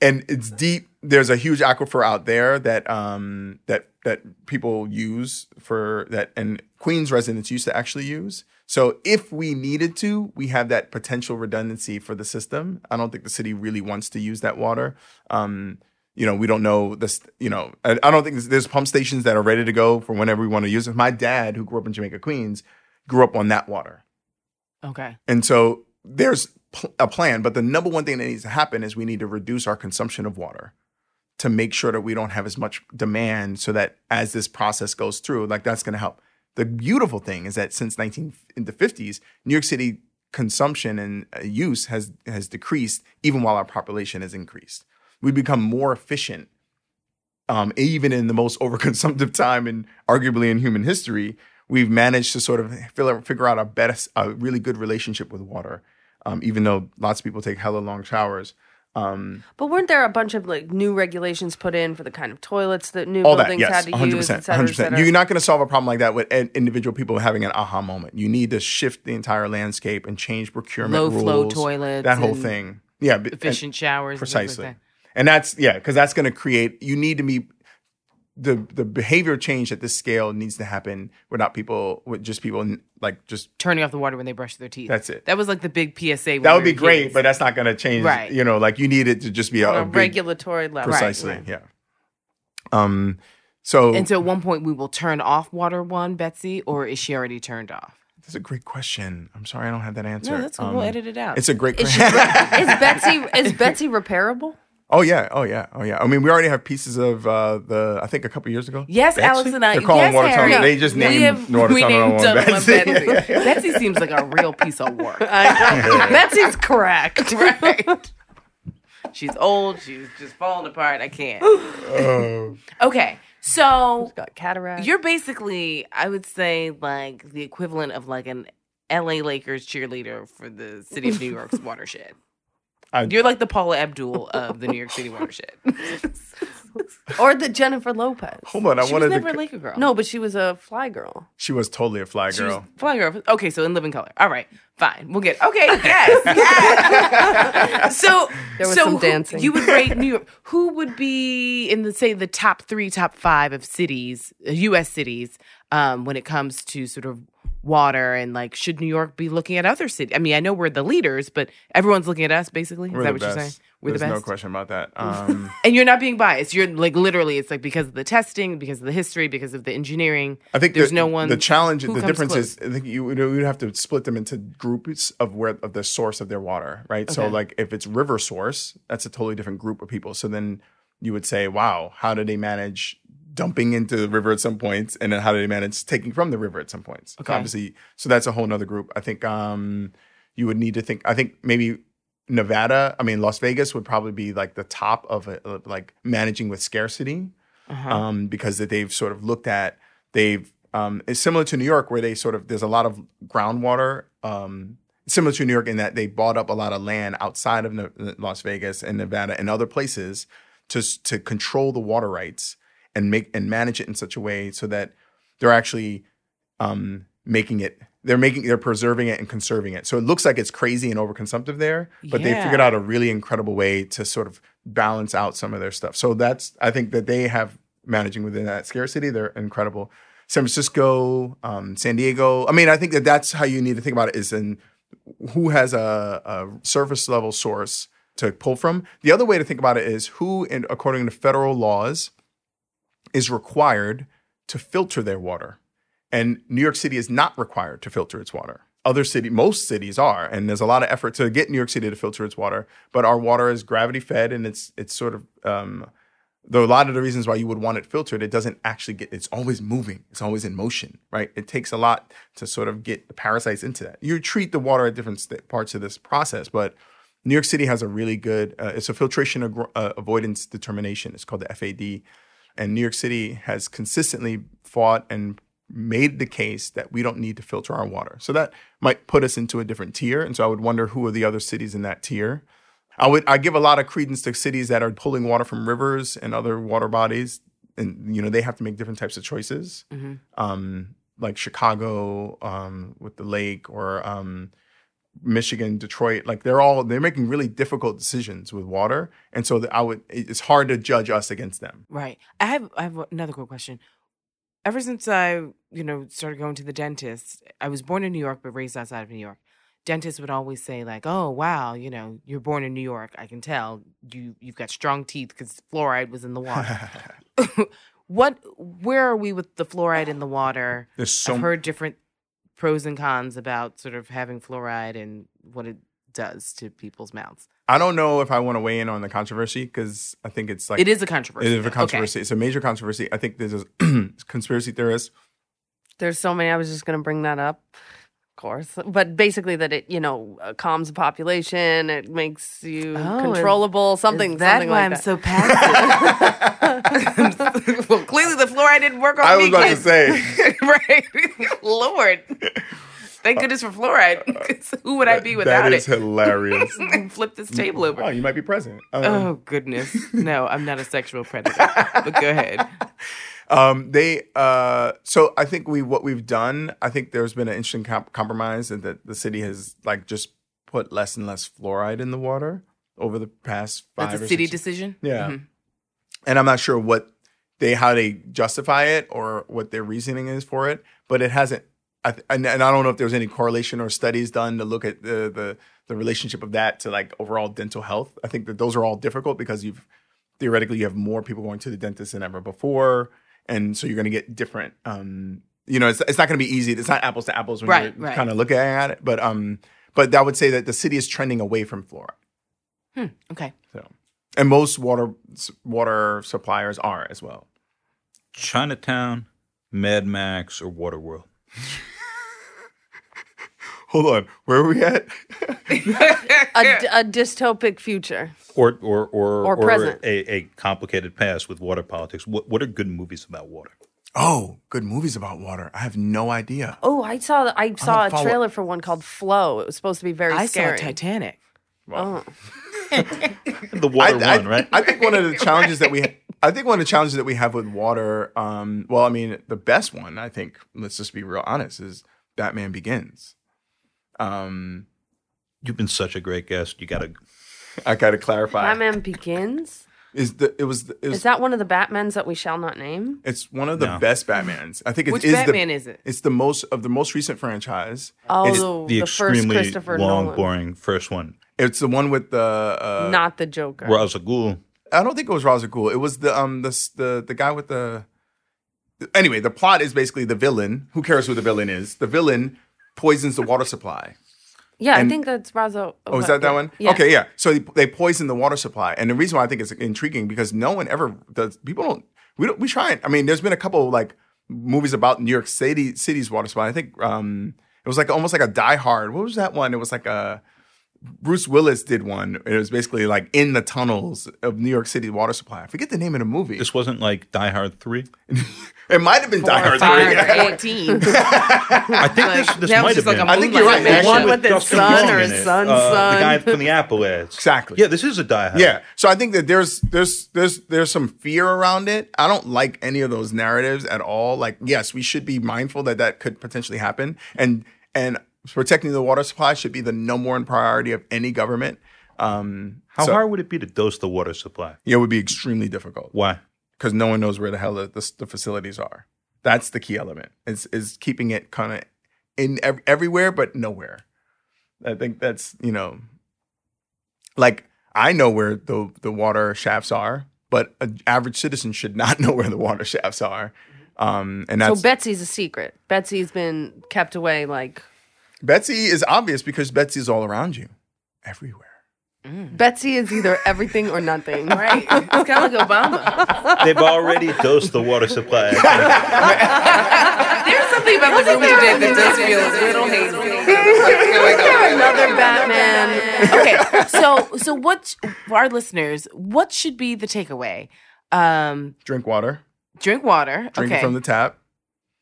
[SPEAKER 7] and it's deep. There's a huge aquifer out there that um, that that people use for that, and Queens residents used to actually use. So if we needed to, we have that potential redundancy for the system. I don't think the city really wants to use that water. Um, you know, we don't know this. You know, I, I don't think there's, there's pump stations that are ready to go for whenever we want to use it. My dad, who grew up in Jamaica, Queens, grew up on that water.
[SPEAKER 4] okay.
[SPEAKER 7] And so there's pl- a plan, but the number one thing that needs to happen is we need to reduce our consumption of water to make sure that we don't have as much demand so that as this process goes through, like that's going to help. The beautiful thing is that since 19 in the 50s, New York City consumption and uh, use has has decreased even while our population has increased. We've become more efficient um, even in the most overconsumptive time and arguably in human history, we've managed to sort of figure, figure out a best, a really good relationship with water. Um, even though lots of people take hella long showers, um,
[SPEAKER 8] But weren't there a bunch of like new regulations put in for the kind of toilets that new
[SPEAKER 7] all that
[SPEAKER 8] buildings
[SPEAKER 7] yes,
[SPEAKER 8] had to
[SPEAKER 7] 100
[SPEAKER 8] use, et
[SPEAKER 7] percent,
[SPEAKER 8] cetera,
[SPEAKER 7] 100
[SPEAKER 8] et cetera?
[SPEAKER 7] percent. You're not going to solve a problem like that with in- individual people having an aha moment. You need to shift the entire landscape and change procurement
[SPEAKER 4] Low flow toilets
[SPEAKER 7] that whole thing. Yeah,
[SPEAKER 4] Efficient showers. like
[SPEAKER 7] precisely
[SPEAKER 4] that.
[SPEAKER 7] and that's yeah because that's going to create you need to be the the behavior change at this scale needs to happen without people with just people like just
[SPEAKER 4] Turning off the water when they brush their teeth.
[SPEAKER 7] That's it.
[SPEAKER 4] That was like the big PSA. when
[SPEAKER 7] that
[SPEAKER 4] we
[SPEAKER 7] would be
[SPEAKER 4] were
[SPEAKER 7] great
[SPEAKER 4] kids.
[SPEAKER 7] but that's not going to change
[SPEAKER 4] Right.
[SPEAKER 7] you know like you need it to just be a,
[SPEAKER 8] a,
[SPEAKER 7] a big-
[SPEAKER 8] regulatory level.
[SPEAKER 7] precisely
[SPEAKER 8] Right.
[SPEAKER 7] yeah um so
[SPEAKER 4] And so at one point we will turn off water one, Betsy, or is she already turned off?
[SPEAKER 7] that's a great question i'm sorry i don't have that answer
[SPEAKER 4] No, that's cool.
[SPEAKER 7] Um,
[SPEAKER 4] we'll edit it out.
[SPEAKER 7] it's a great
[SPEAKER 8] Is,
[SPEAKER 7] question
[SPEAKER 8] is Betsy is Betsy repairable?
[SPEAKER 7] Oh yeah oh yeah oh yeah i mean we already have pieces of uh the i think a couple years ago
[SPEAKER 4] Yes,
[SPEAKER 7] Betsy?
[SPEAKER 4] Alex and I.
[SPEAKER 7] they're calling
[SPEAKER 4] yes,
[SPEAKER 7] water
[SPEAKER 4] Harry.
[SPEAKER 7] tunnel they just
[SPEAKER 4] we
[SPEAKER 7] named
[SPEAKER 4] have,
[SPEAKER 7] water
[SPEAKER 4] we
[SPEAKER 7] tunnel
[SPEAKER 4] named
[SPEAKER 7] one
[SPEAKER 4] Tunnel one
[SPEAKER 7] Betsy.
[SPEAKER 4] Betsy. Betsy seems like a real piece of work.
[SPEAKER 8] Betsy's correct.
[SPEAKER 4] right. She's old. She's just falling apart. I can't.
[SPEAKER 7] Oh.
[SPEAKER 4] Okay, so
[SPEAKER 8] Got cataract.
[SPEAKER 4] you're basically, I would say, like the equivalent of like an LA Lakers cheerleader for the city of New York's watershed.
[SPEAKER 7] I-
[SPEAKER 4] You're like the Paula Abdul of the New York City watershed.
[SPEAKER 8] or the Jennifer Lopez.
[SPEAKER 7] hold on i
[SPEAKER 4] she was
[SPEAKER 7] wanted
[SPEAKER 4] never a Laker girl.
[SPEAKER 8] No, but she was a fly girl.
[SPEAKER 7] she was totally a fly
[SPEAKER 4] She was
[SPEAKER 7] girl
[SPEAKER 4] Fly girl. Okay, so in living color. All right, fine. We'll get. Okay, yes, yes. so
[SPEAKER 8] There was
[SPEAKER 4] so
[SPEAKER 8] some
[SPEAKER 4] who-
[SPEAKER 8] dancing.
[SPEAKER 4] you would rate New York. Who would be in the say the top three, top five of cities, uh, U.S. cities, um, when it comes to sort of water and like should New York be looking at other cities? I mean, I know we're the leaders, but everyone's looking at us basically. Is
[SPEAKER 7] We're
[SPEAKER 4] that what
[SPEAKER 7] best.
[SPEAKER 4] you're saying? We're
[SPEAKER 7] There's
[SPEAKER 4] the best.
[SPEAKER 7] There's no question about that. Um,
[SPEAKER 4] And you're not being biased. You're like literally, it's like because of the testing, because of the history, because of the engineering.
[SPEAKER 7] I think
[SPEAKER 4] there's
[SPEAKER 7] the,
[SPEAKER 4] no one.
[SPEAKER 7] The challenge, the difference
[SPEAKER 4] close.
[SPEAKER 7] is, I think you would have to split them into groups of where of the source of their water, right? So, like if it's river source, that's a totally different group of people. So then you would say, wow, how do they manage dumping into the river at some points, and then how do they manage taking from the river at some points?
[SPEAKER 4] Okay.
[SPEAKER 7] Obviously, so that's a whole nother group. I think um, you would need to think. I think maybe Nevada, I mean Las Vegas would probably be like the top of of, like managing with scarcity
[SPEAKER 4] Uh-huh.
[SPEAKER 7] um, because that they've sort of looked at they've um, it's similar to New York where they sort of there's a lot of groundwater um, similar to New York in that they bought up a lot of land outside of Ne- Las Vegas and Nevada and other places to to control the water rights and make and manage it in such a way so that they're actually um, making it they're making they're preserving it and conserving it. So it looks like it's crazy and overconsumptive there, but they figured out a really incredible way to sort of balance out some of their stuff. So that's I think that they have managing within that scarcity. They're incredible. San Francisco, um, San Diego. I mean, I think that that's how you need to think about it. Is in who has a, a surface level source to pull from. The other way to think about it is who, in, according to federal laws, is required to filter their water. And New York City is not required to filter its water. Other city, most cities are, and there's a lot of effort to get New York City to filter its water. But our water is gravity fed, and it's it's sort of um, though a lot of the reasons why you would want it filtered, it doesn't actually get. It's always moving. It's always in motion, right? It takes a lot to sort of get the parasites into that. You treat the water at different st- parts of this process, but New York City has a really good. Uh, it's a filtration ag- uh, avoidance determination. It's called the FAD, and New York City has consistently fought and made the case that we don't need to filter our water. So that might put us into a different tier. And so I would wonder who are the other cities in that tier. I would I give a lot of credence to cities that are pulling water from rivers and other water bodies, and you know they have to make different types of choices. Um, like Chicago um, with the lake, or um, Michigan, Detroit. Like they're all they're making really difficult decisions with water, and so I would it's hard to judge us against them.
[SPEAKER 4] Right. I have I have another quick question. Ever since I, you know, started going to the dentist, I was born in New York but raised outside of New York. Dentists would always say like, "Oh, wow, you know, you're born in New York. I can tell you you've got strong teeth cuz fluoride was in the water." what where are we with the fluoride in the water?
[SPEAKER 7] There's so
[SPEAKER 4] I've heard different pros and cons about sort of having fluoride and what it does to people's mouths.
[SPEAKER 7] I don't know if I want to weigh in on the controversy because I think it's like
[SPEAKER 4] it is a controversy.
[SPEAKER 7] It is a controversy. It's a major controversy. I think there's a conspiracy theorists.
[SPEAKER 8] There's so many. I was just going to bring that up, of course. But basically, that it you know uh, calms the population. It makes you
[SPEAKER 4] Oh, is-
[SPEAKER 8] controllable. Something.
[SPEAKER 4] Is that
[SPEAKER 8] something
[SPEAKER 4] why
[SPEAKER 8] like
[SPEAKER 4] I'm
[SPEAKER 8] that.
[SPEAKER 4] so passive? well, clearly the fluoride didn't work on
[SPEAKER 7] I was
[SPEAKER 4] me.
[SPEAKER 7] about to say.
[SPEAKER 4] right, Lord. Thank goodness for fluoride. Who would I be without it?
[SPEAKER 7] that is
[SPEAKER 4] it?
[SPEAKER 7] hilarious.
[SPEAKER 4] Flip this table over.
[SPEAKER 7] oh, you might be president. Um,
[SPEAKER 4] Oh goodness! No, I'm not a sexual predator. but go ahead.
[SPEAKER 7] Um, they uh, so I think we what we've done. I think there's been an interesting comp- compromise and that the city has like just put less and less fluoride in the water over the past five.
[SPEAKER 4] That's a city
[SPEAKER 7] six-
[SPEAKER 4] decision.
[SPEAKER 7] Yeah,
[SPEAKER 4] Mhm.
[SPEAKER 7] and I'm not sure what they how they justify it or what their reasoning is for it, but it hasn't. I th- and, and I don't know if there's any correlation or studies done to look at the the the relationship of that to like overall dental health. I think that those are all difficult because you've theoretically you have more people going to the dentist than ever before, and so you're going to get different. Um, you know, it's it's not going to be easy. It's not apples to apples when
[SPEAKER 4] Right,
[SPEAKER 7] you're
[SPEAKER 4] right.
[SPEAKER 7] kind of looking at it, but um, but I would say that the city is trending away from fluoride.
[SPEAKER 4] Hmm, okay.
[SPEAKER 7] So, and most water water suppliers are as well.
[SPEAKER 5] Chinatown, Mad Max, or Waterworld.
[SPEAKER 7] Hold on, where are we at?
[SPEAKER 8] a, a dystopic future.
[SPEAKER 5] Or or or,
[SPEAKER 8] Or present.
[SPEAKER 5] A, a complicated past with water politics. What what are good movies about water?
[SPEAKER 7] Oh, good movies about water. I have no idea.
[SPEAKER 8] Oh, I saw. I saw
[SPEAKER 7] don't
[SPEAKER 8] a
[SPEAKER 7] follow-
[SPEAKER 8] trailer for one called Flow. It was supposed to be very
[SPEAKER 4] I
[SPEAKER 8] scary.
[SPEAKER 4] saw Titanic.
[SPEAKER 8] Oh.
[SPEAKER 5] The water
[SPEAKER 7] I,
[SPEAKER 5] one, right?
[SPEAKER 7] I think one of the challenges that we, I think one of the challenges that we have with water. Um, well, I mean, the best one, I think. Let's just be real honest. Is Batman Begins. Um,
[SPEAKER 5] You've been such a great guest. You got to.
[SPEAKER 7] I got to clarify.
[SPEAKER 8] Batman Begins.
[SPEAKER 7] Is the it was it was
[SPEAKER 8] Is that one of the Batmans that we shall not name?
[SPEAKER 7] it's one of the
[SPEAKER 5] No.
[SPEAKER 7] best Batmans. I think it
[SPEAKER 4] Which
[SPEAKER 7] is
[SPEAKER 4] Batman
[SPEAKER 7] the,
[SPEAKER 4] is it?
[SPEAKER 7] It's the most of the most recent franchise.
[SPEAKER 8] Oh,
[SPEAKER 7] It's
[SPEAKER 8] the,
[SPEAKER 5] The,
[SPEAKER 8] the first
[SPEAKER 5] extremely
[SPEAKER 8] Christopher
[SPEAKER 5] long,
[SPEAKER 8] Nolan,
[SPEAKER 5] boring first one.
[SPEAKER 7] It's the one with the uh,
[SPEAKER 8] not the Joker.
[SPEAKER 5] Ra's al Ghul.
[SPEAKER 7] I don't think it was Ra's al Ghul. It was the um the s- the the guy with the. Anyway, the plot is basically the villain. Who cares who the villain is? The villain poisons the water supply.
[SPEAKER 8] yeah,
[SPEAKER 7] and-
[SPEAKER 8] I think that's Razo.
[SPEAKER 7] Oh, is that that one?
[SPEAKER 8] Yeah.
[SPEAKER 7] Okay, yeah. So they, they poison the water supply, and the reason why I think it's intriguing because no one ever does. People don't. We don't. We try it. I mean, there's been a couple like movies about New York City city's water supply. I think um it was like almost like a Die Hard. What was that one? It was like a Bruce Willis did one. It was basically like in the tunnels of New York City water supply. I forget the name of the movie.
[SPEAKER 5] This wasn't like Die Hard 3.
[SPEAKER 7] it might have been Die Hard.
[SPEAKER 4] Five
[SPEAKER 7] three.
[SPEAKER 4] or eighteen.
[SPEAKER 5] I think this, this might have
[SPEAKER 4] just like
[SPEAKER 5] been.
[SPEAKER 4] a
[SPEAKER 7] I think you're right.
[SPEAKER 4] moonlight
[SPEAKER 7] Actually,
[SPEAKER 8] One
[SPEAKER 4] mission.
[SPEAKER 8] with his
[SPEAKER 5] Justin
[SPEAKER 8] son or
[SPEAKER 5] in
[SPEAKER 8] his son's
[SPEAKER 5] Uh,
[SPEAKER 8] son.
[SPEAKER 5] The guy from the Apple ads.
[SPEAKER 7] Exactly.
[SPEAKER 5] Yeah, this is a Die Hard.
[SPEAKER 7] Yeah. So I think that there's there's there's there's some fear around it. I don't like any of those narratives at all. Like, yes, we should be mindful that that could potentially happen, and and protecting the water supply should be the number one priority of any government. Um,
[SPEAKER 5] How
[SPEAKER 7] so,
[SPEAKER 5] hard would it be to dose the water supply?
[SPEAKER 7] Yeah, it would be extremely difficult
[SPEAKER 5] Why?
[SPEAKER 7] because no one knows where the hell the, the, the facilities are. That's the key element. Is is keeping it kind of in ev- everywhere but nowhere. I think that's you know, like I know where the the water shafts are, but an average citizen should not know where the water shafts are. Um, and
[SPEAKER 8] So Betsy's a secret. Betsy's been kept away like
[SPEAKER 7] Betsy is obvious because Betsy is all around you, everywhere.
[SPEAKER 8] Betsy is either everything or nothing.
[SPEAKER 4] Right. It's kind of like Obama.
[SPEAKER 5] They've already dosed the water supply.
[SPEAKER 4] There's something about the movie today that does feel a little hazy.
[SPEAKER 8] Another Batman.
[SPEAKER 4] okay, so so what for our listeners? What should be the takeaway? Um,
[SPEAKER 7] Drink water.
[SPEAKER 4] drink water.
[SPEAKER 7] Drink
[SPEAKER 4] okay.
[SPEAKER 7] it from the tap.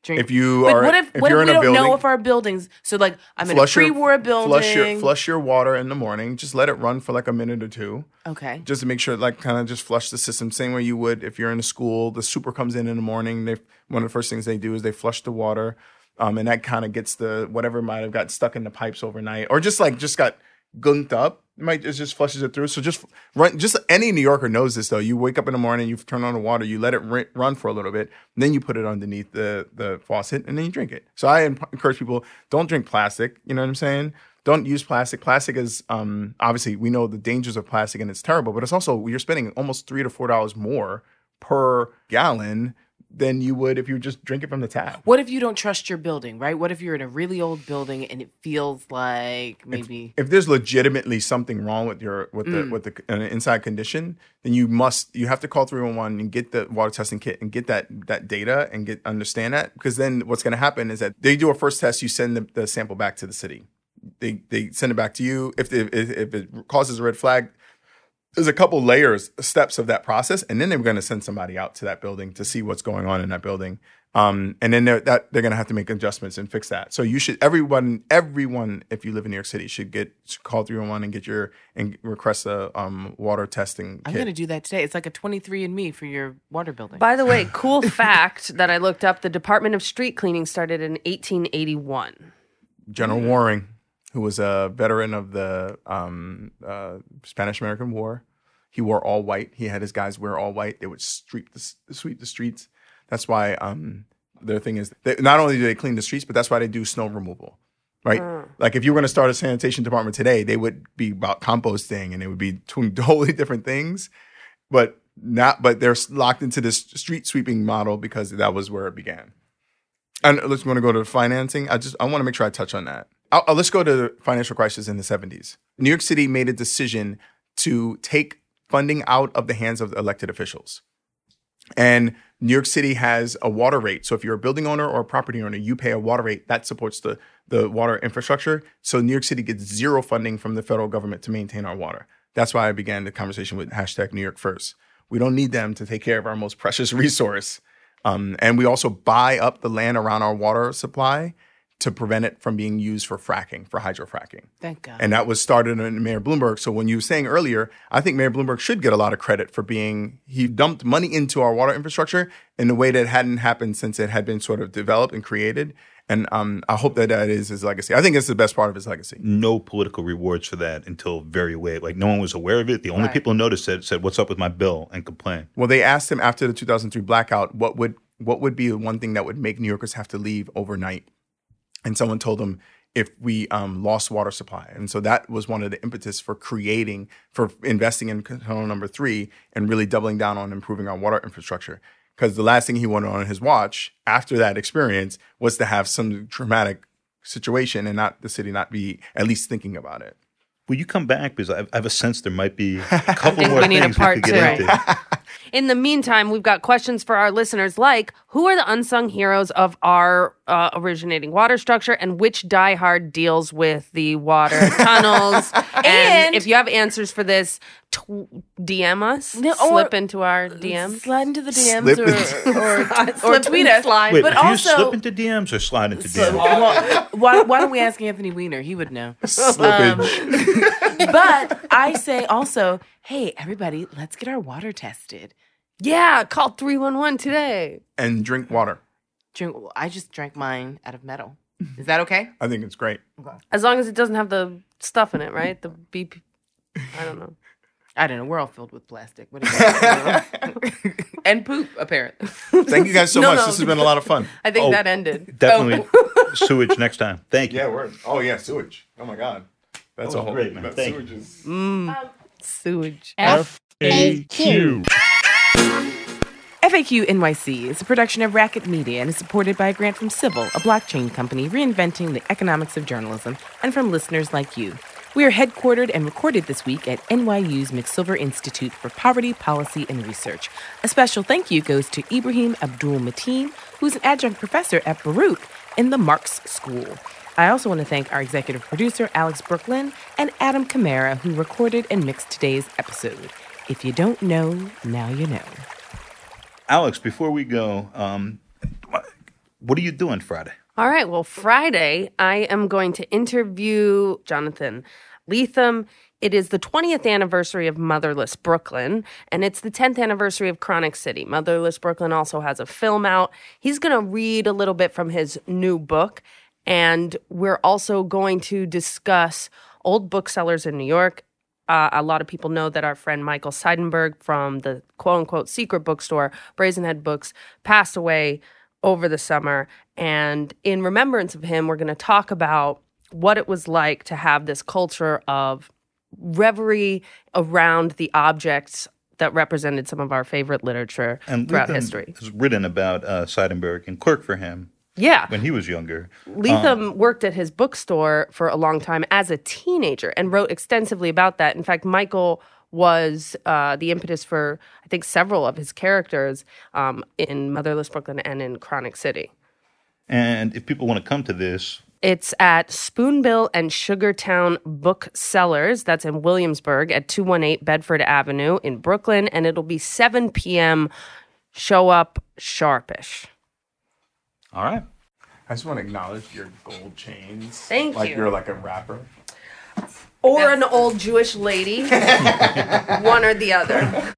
[SPEAKER 4] Drink.
[SPEAKER 7] If you
[SPEAKER 4] but
[SPEAKER 7] are,
[SPEAKER 4] what if,
[SPEAKER 7] if
[SPEAKER 4] what
[SPEAKER 7] you're
[SPEAKER 4] if
[SPEAKER 7] in
[SPEAKER 4] we
[SPEAKER 7] a
[SPEAKER 4] don't
[SPEAKER 7] building,
[SPEAKER 4] know if our buildings? So like I'm in a
[SPEAKER 7] flush your-
[SPEAKER 4] pre-war building.
[SPEAKER 7] Flush your flush your water in the morning. Just let it run for like a minute or two.
[SPEAKER 4] Okay.
[SPEAKER 7] just to make sure, like, kind of just flush the system, same way you would if you're in a school. The super comes in in the morning. They one of the first things they do is they flush the water, um, and that kind of gets the whatever might have got stuck in the pipes overnight, or just like just got gunked up. It might it just flushes it through. So just run. Just any New Yorker knows this though. You wake up in the morning, you turn on the water, you let it ri- run for a little bit, then you put it underneath the the faucet, and then you drink it. So I en- encourage people don't drink plastic. You know what I'm saying? don't use plastic. Plastic is um, obviously we know the dangers of plastic and it's terrible, but it's also you're spending almost three to four dollars more per gallon than you would if you just drink it from the tap.
[SPEAKER 4] What if you don't trust your building, right? What if you're in a really old building and it feels like maybe
[SPEAKER 7] If there's legitimately something wrong with your with the with the uh, inside condition, then you must you have to call 311 and get the water testing kit and get that that data and get understand that because then what's going to happen is that they do a first test, you send the, the sample back to the city. They they send it back to you. If they, if, if it causes a red flag, there's a couple layers, steps of that process, and then they're going to send somebody out to that building to see what's going on in that building. Um, and then they're, that they're going to have to make adjustments and fix that. So you should everyone everyone if you live in New York City should get should call 311 and get your and request a um, water testing
[SPEAKER 4] I'm
[SPEAKER 7] kit.
[SPEAKER 4] going to do that today. It's like a 23 and me for your water building.
[SPEAKER 8] By the way, cool fact that I looked up: the Department of Street Cleaning started in 1881.
[SPEAKER 7] General Waring, who was a veteran of the um, uh, Spanish American War. He wore all white. He had his guys wear all white. They would sweep the, sweep the streets. That's why um, their thing is they, not only do they clean the streets, but that's why they do snow removal, right? Like if you were going to start a sanitation department today, they would be about composting and it would be doing totally different things, but not. But they're locked into this street sweeping model because that was where it began. And let's want to go to financing. I just I want to make sure I touch on that. I'll, I'll- let's go to the financial crisis in the 70s. New York City made a decision to take funding out of the hands of the elected officials. And New York City has a water rate. So if you're a building owner or a property owner, you pay a water rate that supports the, the water infrastructure. So New York City gets zero funding from the federal government to maintain our water. That's why I began the conversation with hashtag New York First. We don't need them to take care of our most precious resource. Um, and we also buy up the land around our water supply to prevent it from being used for fracking, for hydrofracking.
[SPEAKER 4] Thank God.
[SPEAKER 7] And that was started in Mayor Bloomberg. So when you were saying earlier, I think Mayor Bloomberg should get a lot of credit for being, he dumped money into our water infrastructure in a way that hadn't happened since it had been sort of developed and created. And um, I hope that that is his legacy. I think it's the best part of his legacy.
[SPEAKER 5] No political rewards for that until very late. Like no one was aware of it. The only
[SPEAKER 4] Right.
[SPEAKER 5] people who noticed it said, "What's up with my bill?" and complained.
[SPEAKER 7] Well, they asked him after the 2003 blackout, what would what would be the one thing that would make New Yorkers have to leave overnight? And someone told him if we um, lost water supply, and so that was one of the impetus for creating, for investing in Tunnel Number Three, and really doubling down on improving our water infrastructure. Because the last thing he wanted on his watch after that experience was to have some traumatic situation and not the city not be at least thinking about it.
[SPEAKER 5] Will you come back? Because I I have a sense there might be a couple more
[SPEAKER 8] we need a
[SPEAKER 5] things we could get
[SPEAKER 8] two.
[SPEAKER 5] into.
[SPEAKER 8] In the meantime, we've got questions for our listeners like who are the unsung heroes of our uh, originating water structure and which diehard deals with the water tunnels? and,
[SPEAKER 4] And-
[SPEAKER 8] if you have answers for this, tw- DM us,
[SPEAKER 4] No,
[SPEAKER 8] slip into our DMs.
[SPEAKER 4] Slide into the DMs
[SPEAKER 7] Slip
[SPEAKER 4] or, or, or
[SPEAKER 8] Slip
[SPEAKER 4] tweet us.
[SPEAKER 8] slide.
[SPEAKER 5] Wait,
[SPEAKER 4] But
[SPEAKER 5] do you
[SPEAKER 4] also-
[SPEAKER 5] slip into DMs or slide into DMs?
[SPEAKER 4] well, why, why don't we ask Anthony Weiner? He would know.
[SPEAKER 7] Slippage.
[SPEAKER 4] But I say also, hey, everybody, let's get our water tested.
[SPEAKER 8] Yeah, call 311 today.
[SPEAKER 7] and drink water.
[SPEAKER 4] Drink, I just drank mine out of metal. Is that okay?
[SPEAKER 7] I think it's great. Okay.
[SPEAKER 8] As long as it doesn't have the stuff in it, right? The BP. I don't know.
[SPEAKER 4] I don't know. We're all filled with plastic. What do you and poop, apparently.
[SPEAKER 7] Thank you guys so
[SPEAKER 8] No,
[SPEAKER 7] much.
[SPEAKER 8] no.
[SPEAKER 7] This has been a lot of fun.
[SPEAKER 8] I think
[SPEAKER 5] Oh.
[SPEAKER 8] that ended.
[SPEAKER 5] Definitely oh. sewage next time. Thank you.
[SPEAKER 7] Yeah, we're. Oh yeah, sewage. Oh my god, that's
[SPEAKER 5] That
[SPEAKER 7] a whole
[SPEAKER 5] great, man. Thank
[SPEAKER 7] sewage
[SPEAKER 5] you.
[SPEAKER 7] is-
[SPEAKER 8] Sewage.
[SPEAKER 6] FAQ.
[SPEAKER 4] FAQ NYC is a production of Racket Media and is supported by a grant from Civil, a blockchain company reinventing the economics of journalism, and from listeners like you. We are headquartered and recorded this week at NYU's McSilver Institute for Poverty, Policy, and Research. A special thank you goes to Ibrahim Abdul-Matin, who's an adjunct professor at Baruch in the Marxe School. I also want to thank our executive producer, Alex Brooklyn, and Adam Camara, who recorded and mixed today's episode. If you don't know, now you know.
[SPEAKER 5] Alex, before we go, um, what are you doing Friday?
[SPEAKER 8] All right. Well, Friday, I am going to interview Jonathan Lethem. It is the 20th anniversary of Motherless Brooklyn, and it's the 10th anniversary of Chronic City. Motherless Brooklyn also has a film out. He's going to read a little bit from his new book, and we're also going to discuss old booksellers in New York. Uh, a lot of people know that our friend Michael Seidenberg from the quote unquote secret bookstore, Brazenhead Books, passed away over the summer. And in remembrance of him, we're going to talk about what it was like to have this culture of reverie around the objects that represented some of our favorite literature
[SPEAKER 5] And
[SPEAKER 8] throughout history.
[SPEAKER 5] has written about uh, Seidenberg and Clerk for him
[SPEAKER 8] Yeah.
[SPEAKER 5] when he was younger.
[SPEAKER 8] Lethem worked at his bookstore for a long time as a teenager and wrote extensively about that. In fact, Michael was uh, the impetus for, I think, several of his characters um, in Motherless Brooklyn and in Chronic City.
[SPEAKER 5] And if people want to come to this,
[SPEAKER 8] It's at Spoonbill and Sugartown Booksellers. That's in Williamsburg at 218 Bedford Avenue in Brooklyn. And it'll be 7 p.m. Show up sharpish.
[SPEAKER 5] All right.
[SPEAKER 7] I just want to acknowledge your gold chains.
[SPEAKER 8] Thank
[SPEAKER 7] like
[SPEAKER 8] you.
[SPEAKER 7] you're like a rapper.
[SPEAKER 8] Or an old Jewish lady. One or the other.